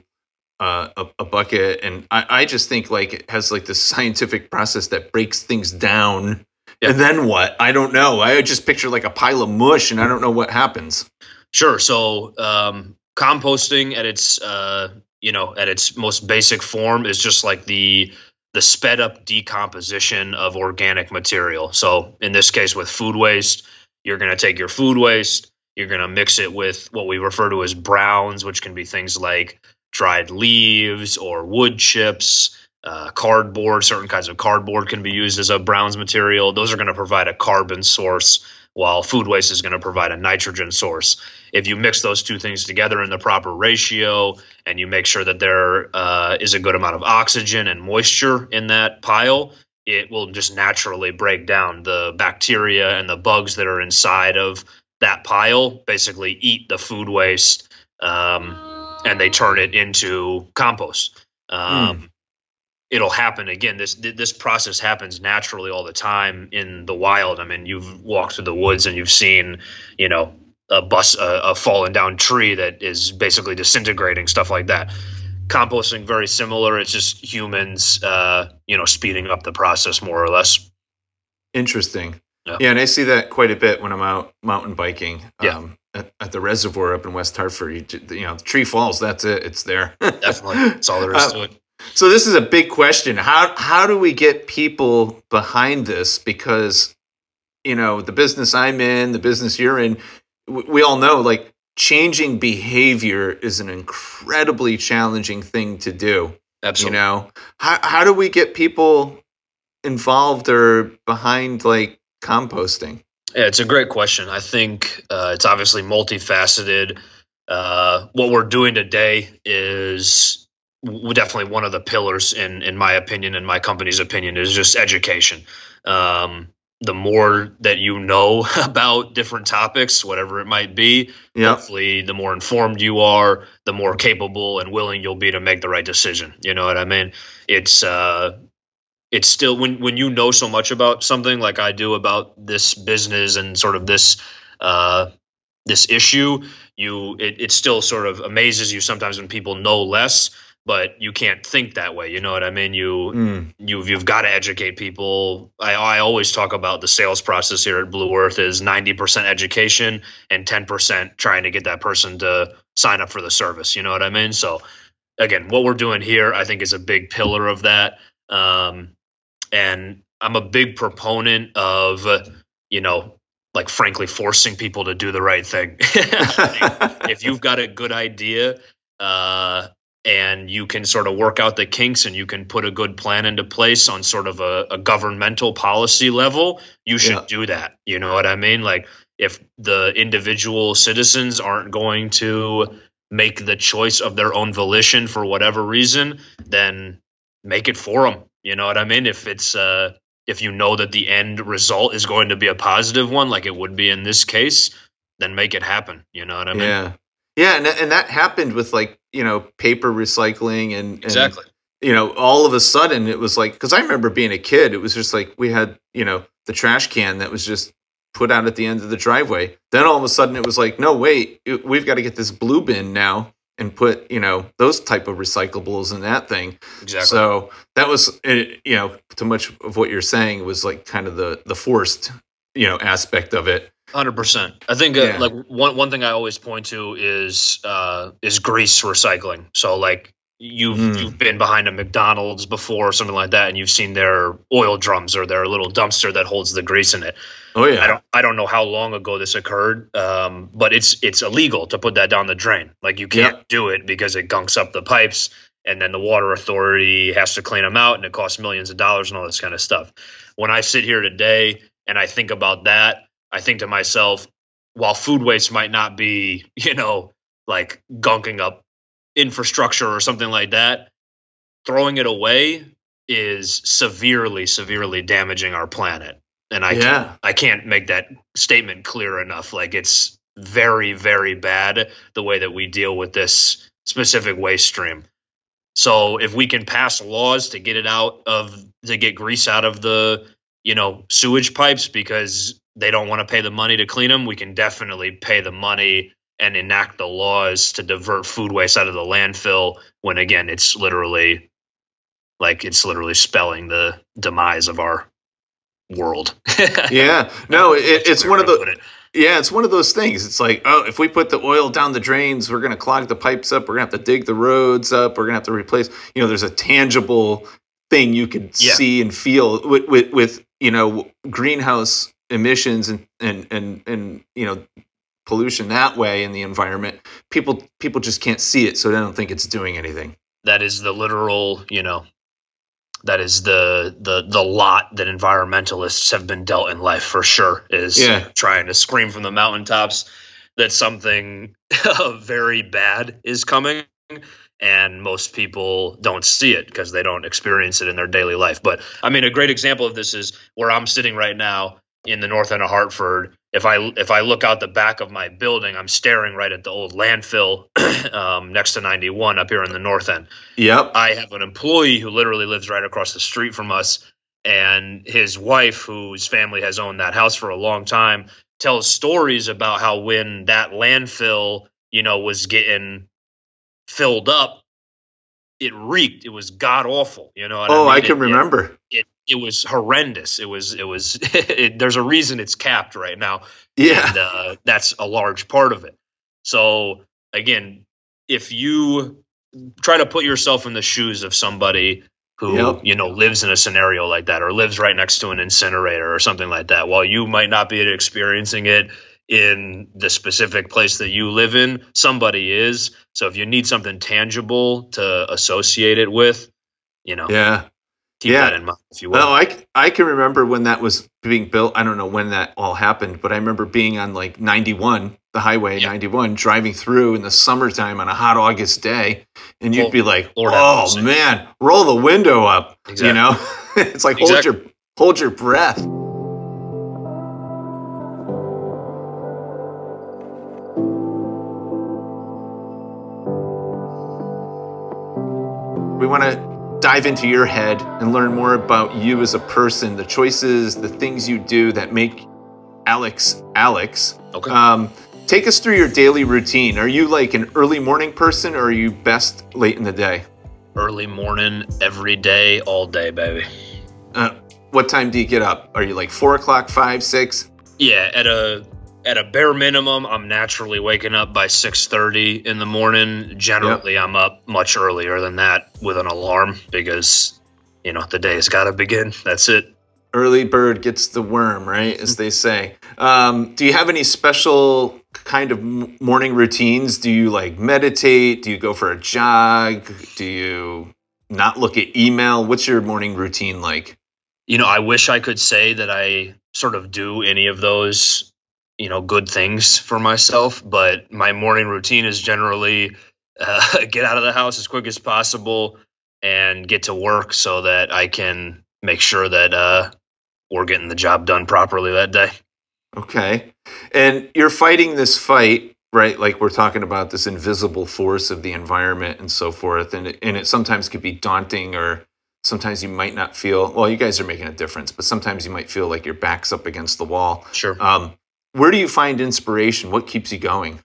uh, a, a bucket, and I, I just think like it has like this scientific process that breaks things down. Yeah. And then what? I don't know. I just picture like a pile of mush, and I don't know what happens. Sure. So um, composting at its uh, you know at its most basic form is just like the the sped up decomposition of organic material. So in this case, with food waste, you're going to take your food waste, you're going to mix it with what we refer to as browns, which can be things like dried leaves or wood chips. Uh, cardboard, certain kinds of cardboard can be used as a browns material. Those are going to provide a carbon source, while food waste is going to provide a nitrogen source if you mix those two things together in the proper ratio and you make sure that there uh, is a good amount of oxygen and moisture in that pile, it will just naturally break down the bacteria and the bugs that are inside of that pile. Basically, eat the food waste um, and they turn it into compost. Um, It'll happen again. This this process happens naturally all the time in the wild. I mean, you've walked through the woods and you've seen, you know, a bus a, a fallen down tree that is basically disintegrating stuff like that composting very similar it's just humans uh you know speeding up the process more or less Interesting. Yeah. Yeah. and I see that quite a bit when I'm out mountain biking. Yeah. Um, at, at the reservoir up in West Hartford, you, you know, the tree falls. That's it. It's there. definitely that's all there is Uh, to it So this is a big question. How how do we get people behind this? Because you know the business I'm in, the business you're in, we all know like changing behavior is an incredibly challenging thing to do. absolutely You know, how how do we get people involved or behind like composting? Yeah, it's a great question. I think uh, it's obviously multifaceted. Uh, what we're doing today is definitely one of the pillars, in in my opinion, and my company's opinion, is just education. Um, the more that you know about different topics, whatever it might be, Yeah. hopefully, the more informed you are, the more capable and willing you'll be to make the right decision. You know what I mean? It's uh, it's still when when you know so much about something like I do about this business and sort of this uh, this issue, you it, it still sort of amazes you sometimes when people know less, but you can't think that way. You know what I mean? You Mm. you've you've got to educate people. I, I always talk about the sales process here at Blue Earth is ninety percent education and ten percent trying to get that person to sign up for the service. You know what I mean? So again, what we're doing here, I think, is a big pillar of that. Um, and I'm a big proponent of, you know, like frankly forcing people to do the right thing. If you've got a good idea uh, and you can sort of work out the kinks and you can put a good plan into place on sort of a, a governmental policy level, you should Yeah. do that. You know what I mean? Like if the individual citizens aren't going to make the choice of their own volition for whatever reason, then make it for them. You know what I mean? If it's uh, if you know that the end result is going to be a positive one, like it would be in this case, then make it happen. You know what I mean? Yeah. Yeah, and and that happened with like you know paper recycling and, and Exactly. you know all of a sudden it was like because I remember being a kid, it was just like we had you know the trash can that was just put out at the end of the driveway. Then all of a sudden it was like, no, wait, it- we've got to get this blue bin now and put you know those type of recyclables in that thing. Exactly. So that was uh, you know too much of what you're saying was like kind of the the forced you know aspect of it. Hundred percent. I think uh, Yeah. like one one thing I always point to is uh, is grease recycling. So like you've Mm. you've been behind a McDonald's before or something like that, and you've seen their oil drums or their little dumpster that holds the grease in it. Oh yeah, I don't I don't know how long ago this occurred, um, but it's it's illegal to put that down the drain. Like you can't Yeah. do it because it gunks up the pipes, and then the water authority has to clean them out, and it costs millions of dollars and all this kind of stuff. When I sit here today and I think about that, I think to myself, while food waste might not be, you know, like gunking up infrastructure or something like that, throwing it away is severely, severely damaging our planet. And I yeah. I can't make that statement clear enough. Like it's very, very bad the way that we deal with this specific waste stream. So if we can pass laws to get it out of to get grease out of the you know sewage pipes because they don't want to pay the money to clean them, we can definitely pay the money and enact the laws to divert food waste out of the landfill. When again, it's literally like it's literally spelling the demise of our world. Yeah, no, it, it's one of the yeah, it's one of those things. It's like, oh, if we put the oil down the drains, we're gonna clog the pipes up. We're gonna have to dig the roads up. We're gonna have to replace. You know, there's a tangible thing you could Yeah. see and feel with, with with you know greenhouse emissions and and and and you know pollution that way in the environment. People people just can't see it, so they don't think it's doing anything. that is the literal you know that is the the the lot that environmentalists have been dealt in life for sure is Yeah. trying to scream from the mountaintops that something very bad is coming and most people don't see it because they don't experience it in their daily life but i mean a great example of this is where i'm sitting right now in the north end of hartford if i if i look out the back of my building i'm staring right at the old landfill um, next to 91 up here in the north end Yep. I have an employee who literally lives right across the street from us, and his wife, whose family has owned that house for a long time, tells stories about how when that landfill, you know, was getting filled up, it reeked. It was god awful. You know. what oh, mean? I can it- remember. It, it was horrendous. It was. It was. it, there's a reason it's capped right now yeah. and uh, that's a large part of it. So again, if you try to put yourself in the shoes of somebody who Yep. you know lives in a scenario like that or lives right next to an incinerator or something like that, while you might not be experiencing it in the specific place that you live in, somebody is. So if you need something tangible to associate it with, you know, Yeah. Keep Yeah. that in mind if you will. Well, I, I can remember when that was being built. I don't know when that all happened, but I remember being on like 91, the highway Yeah. 91, driving through in the summertime on a hot August day. And you'd Oh, be like, Lord oh man, roll the window up. Exactly. You know, it's like hold Exactly. your hold your breath. We want to dive into your head and learn more about you as a person, the choices, the things you do that make Alex Alex. Okay. Um, take us through your daily routine. Are you like an early morning person or are you best late in the day? Early morning, every day, all day, baby. Uh, what time do you get up? Are you like four o'clock, five, six? Yeah, at a at a bare minimum, I'm naturally waking up by 6:30 in the morning. Generally, I'm up much earlier than that with an alarm because you know the day has got to begin. That's it. Early bird gets the worm, right? As they say. Um, do you have any special kind of morning routines? Do you like meditate? Do you go for a jog? Do you not look at email? What's your morning routine like? You know, I wish I could say that I sort of do any of those, you know, good things for myself, but my morning routine is generally uh, get out of the house as quick as possible and get to work so that I can make sure that uh, we're getting the job done properly that day. Okay. And you're fighting this fight right? Like we're talking about this invisible force of the environment and so forth, and it, and it sometimes could be daunting, or sometimes you might not feel. Well, you guys are making a difference, but sometimes you might feel like your back's up against the wall. Sure. Um, where do you find inspiration? What keeps you going?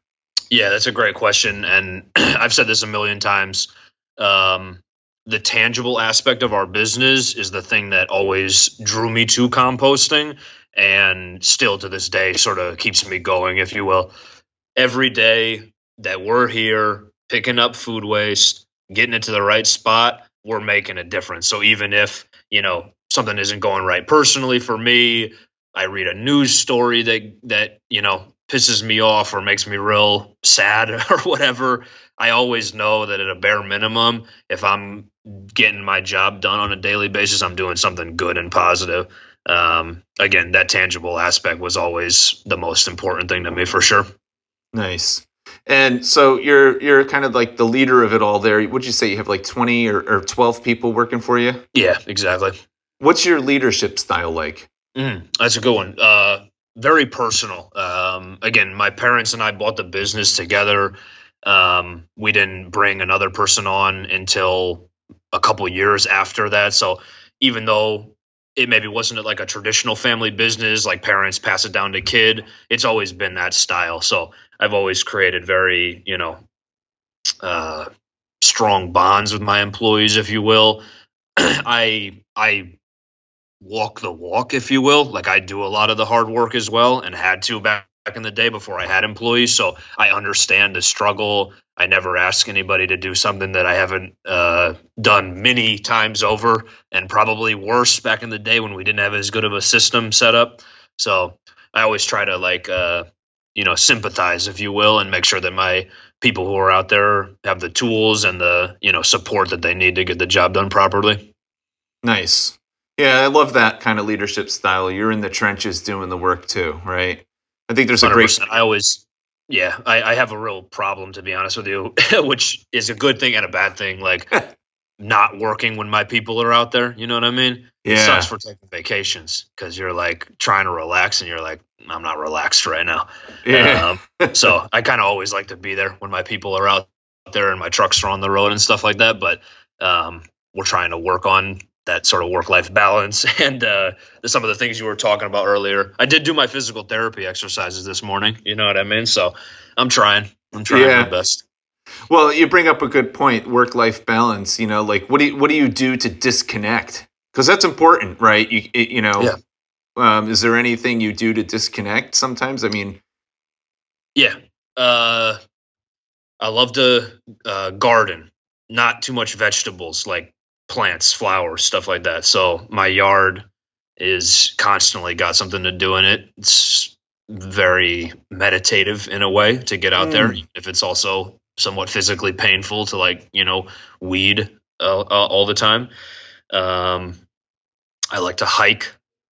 Yeah, that's a great question, and I've said this a million times. Um, the tangible aspect of our business is the thing that always drew me to composting and still to this day sort of keeps me going if you will every day that we're here picking up food waste getting it to the right spot we're making a difference so even if you know something isn't going right personally for me i read a news story that that you know pisses me off or makes me real sad or whatever i always know that at a bare minimum if i'm getting my job done on a daily basis i'm doing something good and positive um, again, that tangible aspect was always the most important thing to me for sure. Nice. And so you're you're kind of like the leader of it all there. Would you say you have like 20 or, or 12 people working for you? Yeah, exactly. What's your leadership style like? Mm, that's a good one. Uh, very personal. Um, again, my parents and I bought the business together. Um, we didn't bring another person on until a couple years after that. So even though it maybe wasn't like a traditional family business like parents pass it down to kid it's always been that style so i've always created very you know uh, strong bonds with my employees if you will i i walk the walk if you will like i do a lot of the hard work as well and had to back in the day before I had employees, so I understand the struggle. I never ask anybody to do something that I haven't uh, done many times over, and probably worse back in the day when we didn't have as good of a system set up. So I always try to like, uh, you know, sympathize, if you will, and make sure that my people who are out there have the tools and the you know support that they need to get the job done properly. Nice. Yeah, I love that kind of leadership style. You're in the trenches doing the work too, right? I think there's a great. I always, yeah, I, I have a real problem to be honest with you, which is a good thing and a bad thing. Like not working when my people are out there. You know what I mean? Yeah. It sucks for taking vacations because you're like trying to relax and you're like, I'm not relaxed right now. Yeah. Um, so I kind of always like to be there when my people are out there and my trucks are on the road and stuff like that. But um, we're trying to work on that sort of work life balance and uh, some of the things you were talking about earlier. I did do my physical therapy exercises this morning. You know what I mean? So I'm trying. I'm trying Yeah. my best. Well, you bring up a good point. Work life balance. You know, like what do you, what do you do to disconnect? Because that's important, right? You it, you know. Yeah. Um, is there anything you do to disconnect? Sometimes, I mean, Yeah. Uh, I love to uh, garden. Not too much vegetables like plants, flowers, stuff like that. So my yard is constantly got something to do in it. It's very meditative in a way to get out there. If it's also somewhat physically painful to like you know weed uh, uh, all the time. Um, I like to hike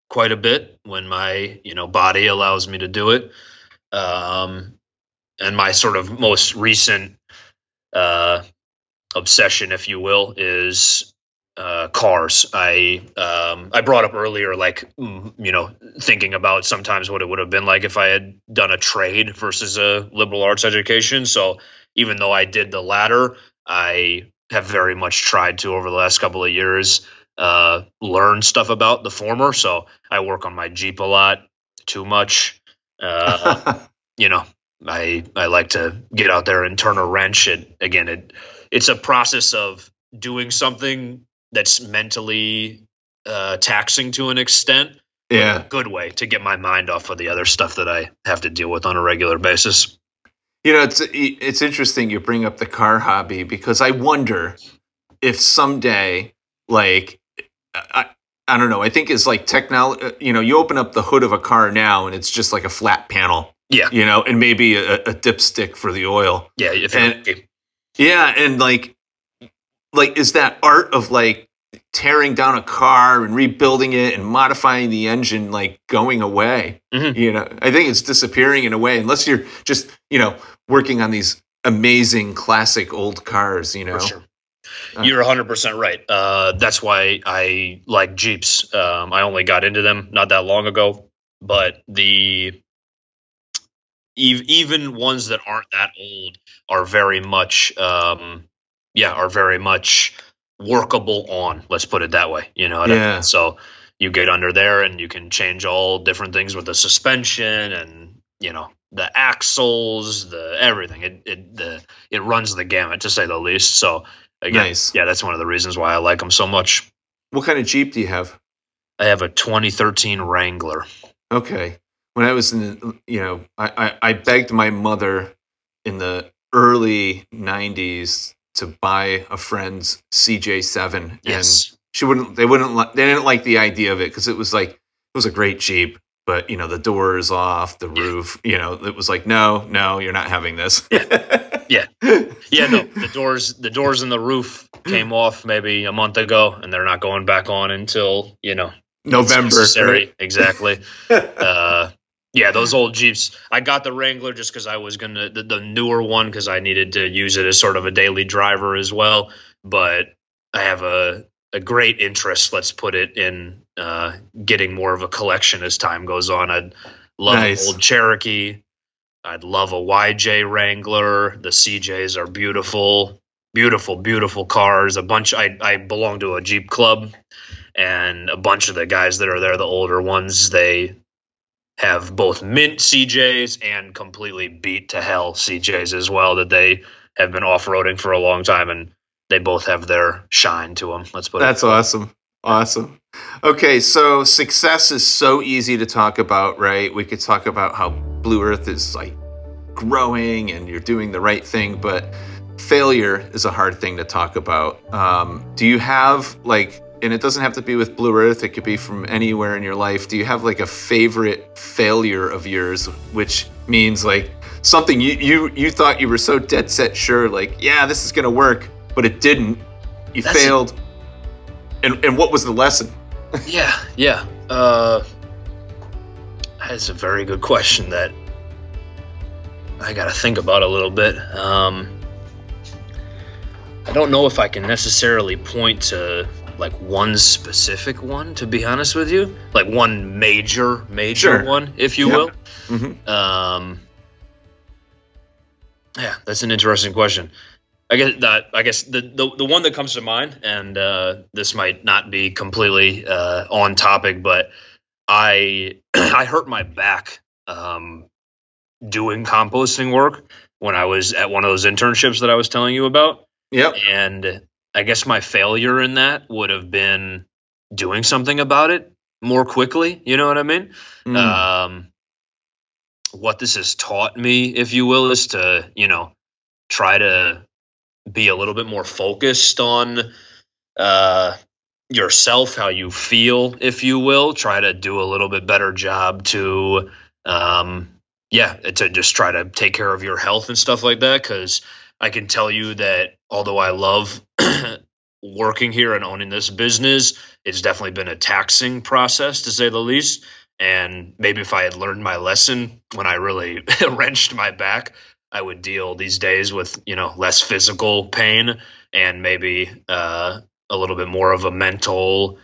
quite a bit when my you know body allows me to do it. Um, and my sort of most recent uh, obsession, if you will, is uh, cars. I um, I brought up earlier, like you know, thinking about sometimes what it would have been like if I had done a trade versus a liberal arts education. So even though I did the latter, I have very much tried to over the last couple of years uh, learn stuff about the former. So I work on my Jeep a lot, too much. Uh, you know, I I like to get out there and turn a wrench. And again, it it's a process of doing something that's mentally uh, taxing to an extent. yeah. good way to get my mind off of the other stuff that I have to deal with on a regular basis. You know, it's it's interesting you bring up the car hobby because I wonder if someday, like, I, I don't know. I think it's like technology. You know, you open up the hood of a car now, and it's just like a flat panel. Yeah. You know, and maybe a, a dipstick for the oil. Yeah, And- Yeah, and like, like is that art of like tearing down a car and rebuilding it and modifying the engine like going away? Mhm. You know, I think it's disappearing in a way unless you're just you know working on these amazing classic old cars. You know, sure. Uh, You're 100% right. Uh, that's why I like Jeeps. Um, I only got into them not that long ago, but the ev- even ones that aren't that old are very much, um, yeah, are very much workable on. Let's put it that way. You know, what I Yeah. mean? so you get under there and you can change all different things with the suspension and you know the axles, the everything. It it the it runs the gamut to say the least. So again, Nice. yeah, that's one of the reasons why I like them so much. What kind of Jeep do you have? I have a 2013 Wrangler. Okay. When I was in, you know, I, I, I begged my mother in the early 90s to buy a friend's CJ7. Yes. And she wouldn't, they wouldn't, li- they didn't like the idea of it because it was like, it was a great Jeep, but, you know, the doors off, the roof, you know, it was like, no, no, you're not having this. Yeah. Yeah, yeah no, the doors the doors and the roof came off maybe a month ago and they're not going back on until, you know, November. right? Exactly. uh yeah, those old Jeeps. I got the Wrangler just because I was gonna the, the newer one because I needed to use it as sort of a daily driver as well. But I have a a great interest, let's put it, in uh, getting more of a collection as time goes on. I'd love Nice. an old Cherokee. I'd love a YJ Wrangler. The CJs are beautiful, beautiful, beautiful cars. A bunch. I I belong to a Jeep club, and a bunch of the guys that are there, the older ones, they have both mint CJs and completely beat to hell CJs as well that they have been off roading for a long time, and they both have their shine to them. Let's put That's it. awesome. Awesome. Okay, so success is so easy to talk about, right? We could talk about how Blue Earth is like growing and you're doing the right thing, but failure is a hard thing to talk about. Um, do you have like, and it doesn't have to be with Blue Earth, it could be from anywhere in your life. Do you have like a favorite failure of yours, which means like something you you you thought you were so dead set sure, like yeah, this is gonna work, but it didn't. You That's a- failed. And and what was the lesson? Yeah, yeah. Uh, that's a very good question that I got to think about a little bit. Um, I don't know if I can necessarily point to like one specific one, to be honest with you, like one major, major Sure. one, if you Yeah. will. Mhm. Um, yeah, that's an interesting question. I guess that I guess the, the the one that comes to mind, and uh, this might not be completely uh, on topic, but I I hurt my back um, doing composting work when I was at one of those internships that I was telling you about, Yep. and I guess my failure in that would have been doing something about it more quickly. You know what I mean? Mm. um, what this has taught me, if you will, is to you know try to be a little bit more focused on uh, yourself, how you feel, if you will. Try to do a little bit better job to, um, yeah, to just try to take care of your health and stuff like that. Because I can tell you that although I love working here and owning this business, it's definitely been a taxing process to say the least. And maybe if I had learned my lesson when I really wrenched my back, I would deal these days with you know less physical pain and maybe uh, a little bit more of a mental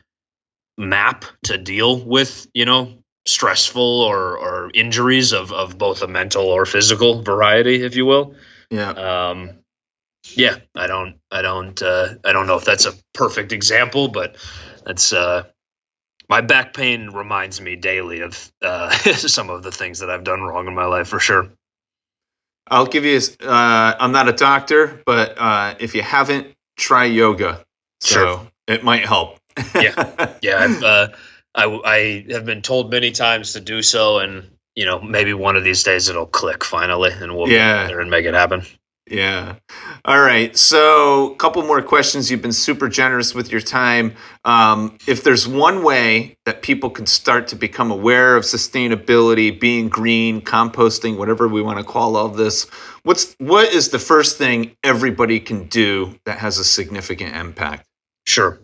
map to deal with you know stressful or or injuries of of both a mental or physical variety, if you will. Yeah. Um, yeah, I don't, I don't, uh, I don't know if that's a perfect example, but that's uh, my back pain reminds me daily of uh, some of the things that I've done wrong in my life for sure. I'll give you. Uh, I'm not a doctor, but uh, if you haven't, try yoga. So Sure. it might help. Yeah. Yeah, I've, uh, I, I have been told many times to do so, and you know, maybe one of these days it'll click finally, and we'll Yeah. get there and make it happen. Yeah. All right. So, a couple more questions. You've been super generous with your time. Um, if there's one way that people can start to become aware of sustainability, being green, composting, whatever we want to call all this, what's what is the first thing everybody can do that has a significant impact? Sure.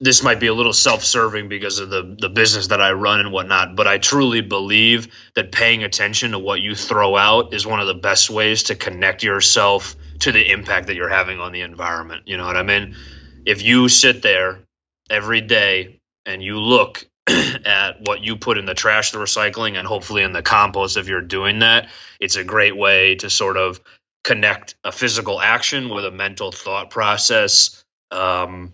This might be a little self-serving because of the the business that I run and whatnot, but I truly believe that paying attention to what you throw out is one of the best ways to connect yourself to the impact that you're having on the environment. You know what I mean? If you sit there every day and you look at what you put in the trash, the recycling, and hopefully in the compost if you're doing that. It's a great way to sort of connect a physical action with a mental thought process. Um,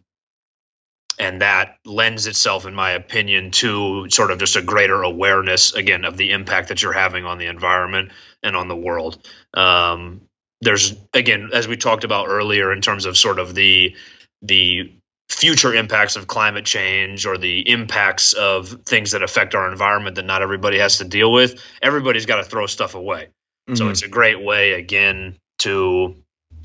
and that lends itself, in my opinion, to sort of just a greater awareness, again, of the impact that you're having on the environment and on the world. Um, there's, again, as we talked about earlier, in terms of sort of the the future impacts of climate change or the impacts of things that affect our environment that not everybody has to deal with, everybody's got to throw stuff away. Mm-hmm. So it's a great way again to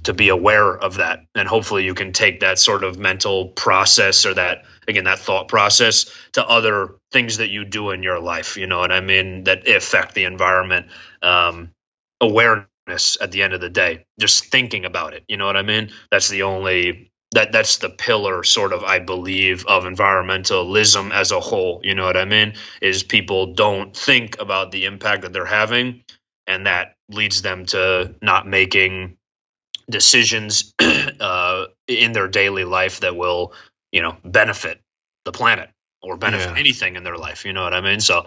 to be aware of that. And hopefully you can take that sort of mental process or that again that thought process to other things that you do in your life you know what i mean that affect the environment um, awareness at the end of the day just thinking about it you know what i mean? That's the only that that's the pillar sort of i believe of environmentalism as a whole you know what i mean? Is people don't think about the impact that they're having and that leads them to not making decisions uh, in their daily life that will you know benefit the planet or benefit yeah. anything in their life you know what i mean so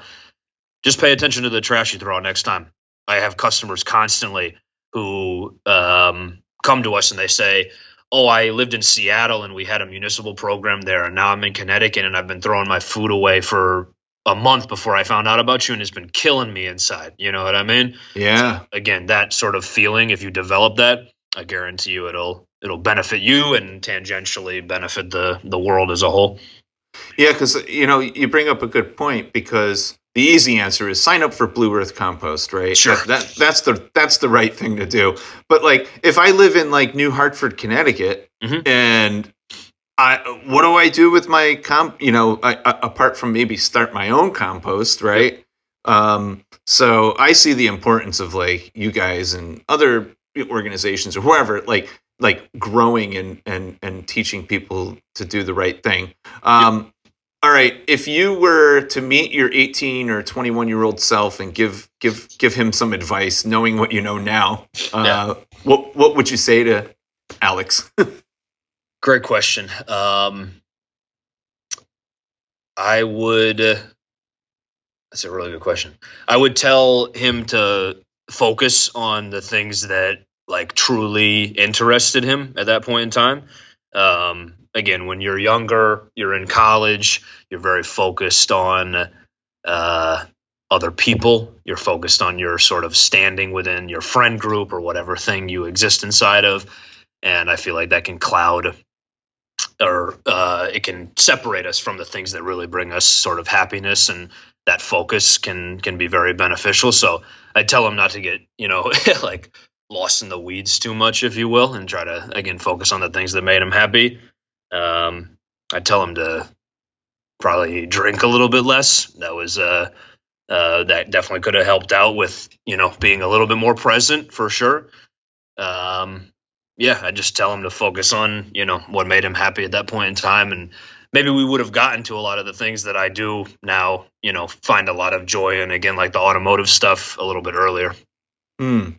just pay attention to the trash you throw out next time i have customers constantly who um, come to us and they say oh, I lived in Seattle and we had a municipal program there, and now I'm in Connecticut and I've been throwing my food away for a month before I found out about you, and it's been killing me inside. You know what I mean? Yeah. So, again, that sort of feeling, if you develop that, I guarantee you it'll it'll benefit you and tangentially benefit the the world as a whole. Yeah, because you know you bring up a good point because the easy answer is sign up for Blue Earth Compost, right? Sure. That, that, that's the that's the right thing to do. But like, if I live in like New Hartford, Connecticut, mm-hmm. and I what do I do with my comp? You know, I, I, apart from maybe start my own compost, right? Yep. Um, so I see the importance of like you guys and other organizations or whoever, like like growing and and and teaching people to do the right thing. Um, yep all right, if you were to meet your 18 or 21 year old self and give give give him some advice, knowing what you know now, uh, yeah. what what would you say to Alex? Great question. Um, I would. Uh, that's a really good question. I would tell him to focus on the things that like truly interested him at that point in time. Um, again, when you're younger, you're in college, you're very focused on uh, other people. You're focused on your sort of standing within your friend group or whatever thing you exist inside of. And I feel like that can cloud or uh, it can separate us from the things that really bring us sort of happiness and that focus can can be very beneficial. So I tell them not to get, you know, like lost in the weeds too much, if you will, and try to again focus on the things that made them happy. Um, I tell him to probably drink a little bit less. That was uh, uh, that definitely could have helped out with you know being a little bit more present for sure. Um, yeah, I just tell him to focus on you know what made him happy at that point in time, and maybe we would have gotten to a lot of the things that I do now. You know, find a lot of joy in again, like the automotive stuff, a little bit earlier. Hmm.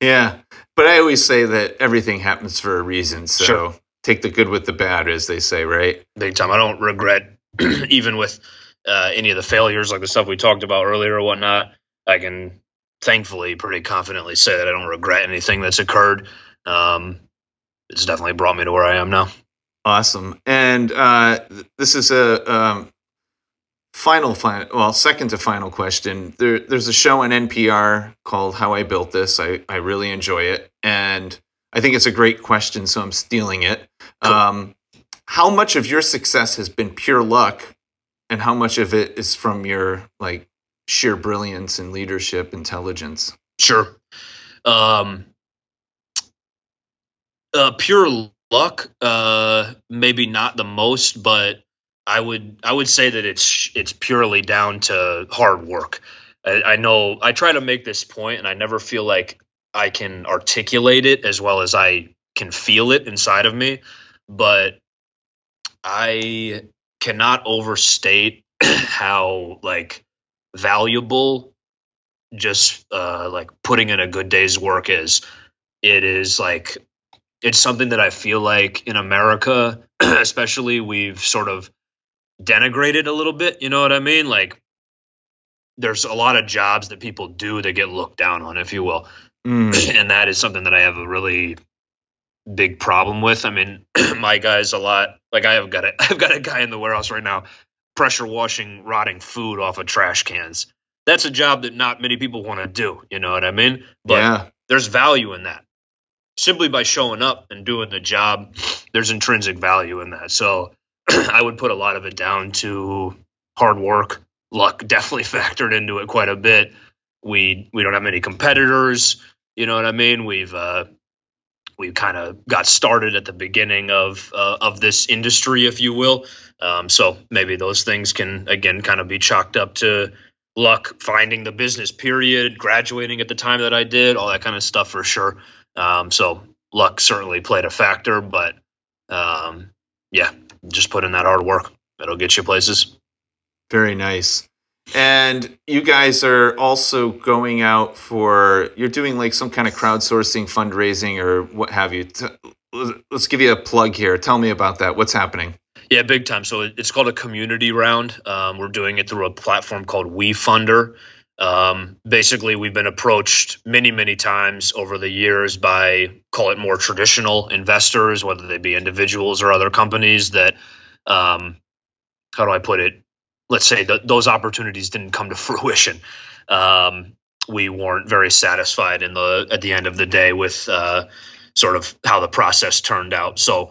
Yeah, but I always say that everything happens for a reason. So sure take the good with the bad, as they say, right? Big time. I don't regret even with uh, any of the failures, like the stuff we talked about earlier or whatnot. I can thankfully pretty confidently say that I don't regret anything that's occurred. Um, it's definitely brought me to where I am now. Awesome. And uh, this is a um, final, final, well, second to final question. There, there's a show on NPR called How I Built This. I, I really enjoy it. And I think it's a great question, so I'm stealing it. Um, how much of your success has been pure luck, and how much of it is from your like sheer brilliance and leadership intelligence? Sure. Um, uh, pure luck, uh, maybe not the most, but I would I would say that it's it's purely down to hard work. I, I know I try to make this point, and I never feel like I can articulate it as well as I can feel it inside of me, but I cannot overstate how like valuable just uh like putting in a good day's work is. It is like it's something that I feel like in America, especially we've sort of denigrated a little bit. You know what I mean? Like there's a lot of jobs that people do that get looked down on, if you will. Mm. and that is something that I have a really big problem with. I mean, my guy's a lot like I have got a I've got a guy in the warehouse right now pressure washing rotting food off of trash cans. That's a job that not many people want to do, you know what I mean? But yeah. there's value in that. Simply by showing up and doing the job, there's intrinsic value in that. So I would put a lot of it down to hard work. Luck definitely factored into it quite a bit. We we don't have many competitors. You know what I mean? We've uh, we kind of got started at the beginning of uh, of this industry, if you will. Um, so maybe those things can again kind of be chalked up to luck, finding the business period, graduating at the time that I did, all that kind of stuff for sure. Um, so luck certainly played a factor, but um, yeah, just put in that hard work. It'll get you places. Very nice. And you guys are also going out for you're doing like some kind of crowdsourcing fundraising or what have you. Let's give you a plug here. Tell me about that. What's happening? Yeah, big time. So it's called a community round. Um, we're doing it through a platform called WeFunder. Um, basically, we've been approached many, many times over the years by call it more traditional investors, whether they be individuals or other companies that, um, how do I put it? let's say those opportunities didn't come to fruition. Um, we weren't very satisfied in the at the end of the day with uh, sort of how the process turned out. So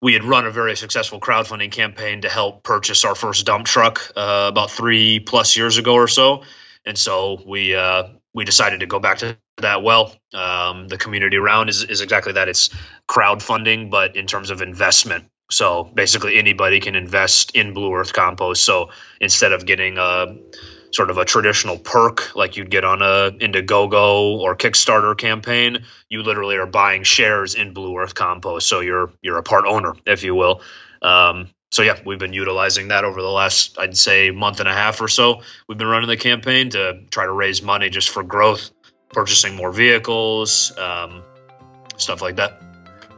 we had run a very successful crowdfunding campaign to help purchase our first dump truck uh, about three plus years ago or so, and so we uh, we decided to go back to that well. Um, the community round is, is exactly that. It's crowdfunding, but in terms of investment. So basically, anybody can invest in Blue Earth compost. So instead of getting a sort of a traditional perk like you'd get on a Indiegogo or Kickstarter campaign, you literally are buying shares in Blue Earth compost. So you're you're a part owner, if you will. Um, so yeah, we've been utilizing that over the last, I'd say, month and a half or so. We've been running the campaign to try to raise money just for growth, purchasing more vehicles, um, stuff like that.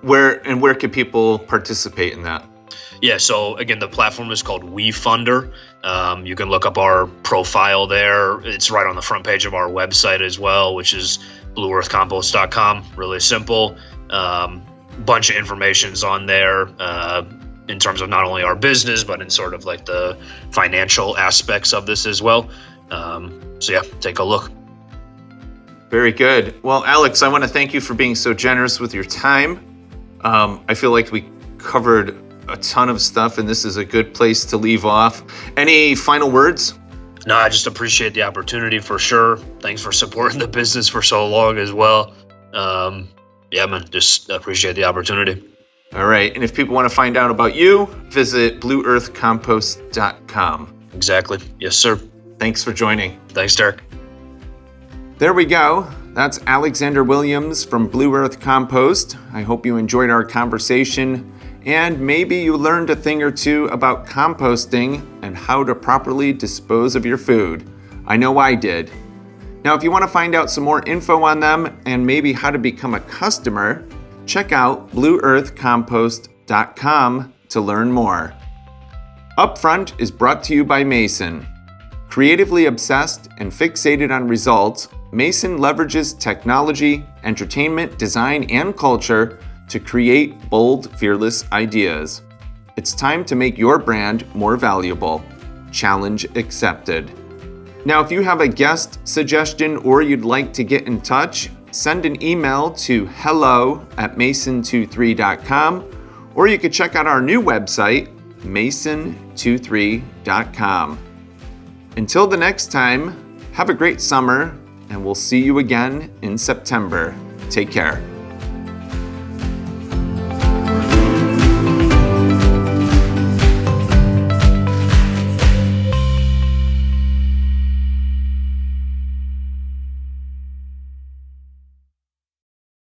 Where and where can people participate in that? Yeah, so again, the platform is called WeFunder. Um, you can look up our profile there. It's right on the front page of our website as well, which is blueearthcompost.com. Really simple. Um, bunch of information's on there uh, in terms of not only our business, but in sort of like the financial aspects of this as well. Um, so yeah, take a look. Very good. Well, Alex, I want to thank you for being so generous with your time. Um, I feel like we covered a ton of stuff, and this is a good place to leave off. Any final words? No, I just appreciate the opportunity for sure. Thanks for supporting the business for so long as well. Um, yeah, man, just appreciate the opportunity. All right. And if people want to find out about you, visit blueearthcompost.com. Exactly. Yes, sir. Thanks for joining. Thanks, Derek. There we go. That's Alexander Williams from Blue Earth Compost. I hope you enjoyed our conversation and maybe you learned a thing or two about composting and how to properly dispose of your food. I know I did. Now, if you want to find out some more info on them and maybe how to become a customer, check out blueearthcompost.com to learn more. Upfront is brought to you by Mason. Creatively obsessed and fixated on results, Mason leverages technology, entertainment, design, and culture to create bold, fearless ideas. It's time to make your brand more valuable. Challenge accepted. Now, if you have a guest suggestion or you'd like to get in touch, send an email to hello at mason23.com or you could check out our new website, mason23.com. Until the next time, have a great summer and we'll see you again in September. Take care.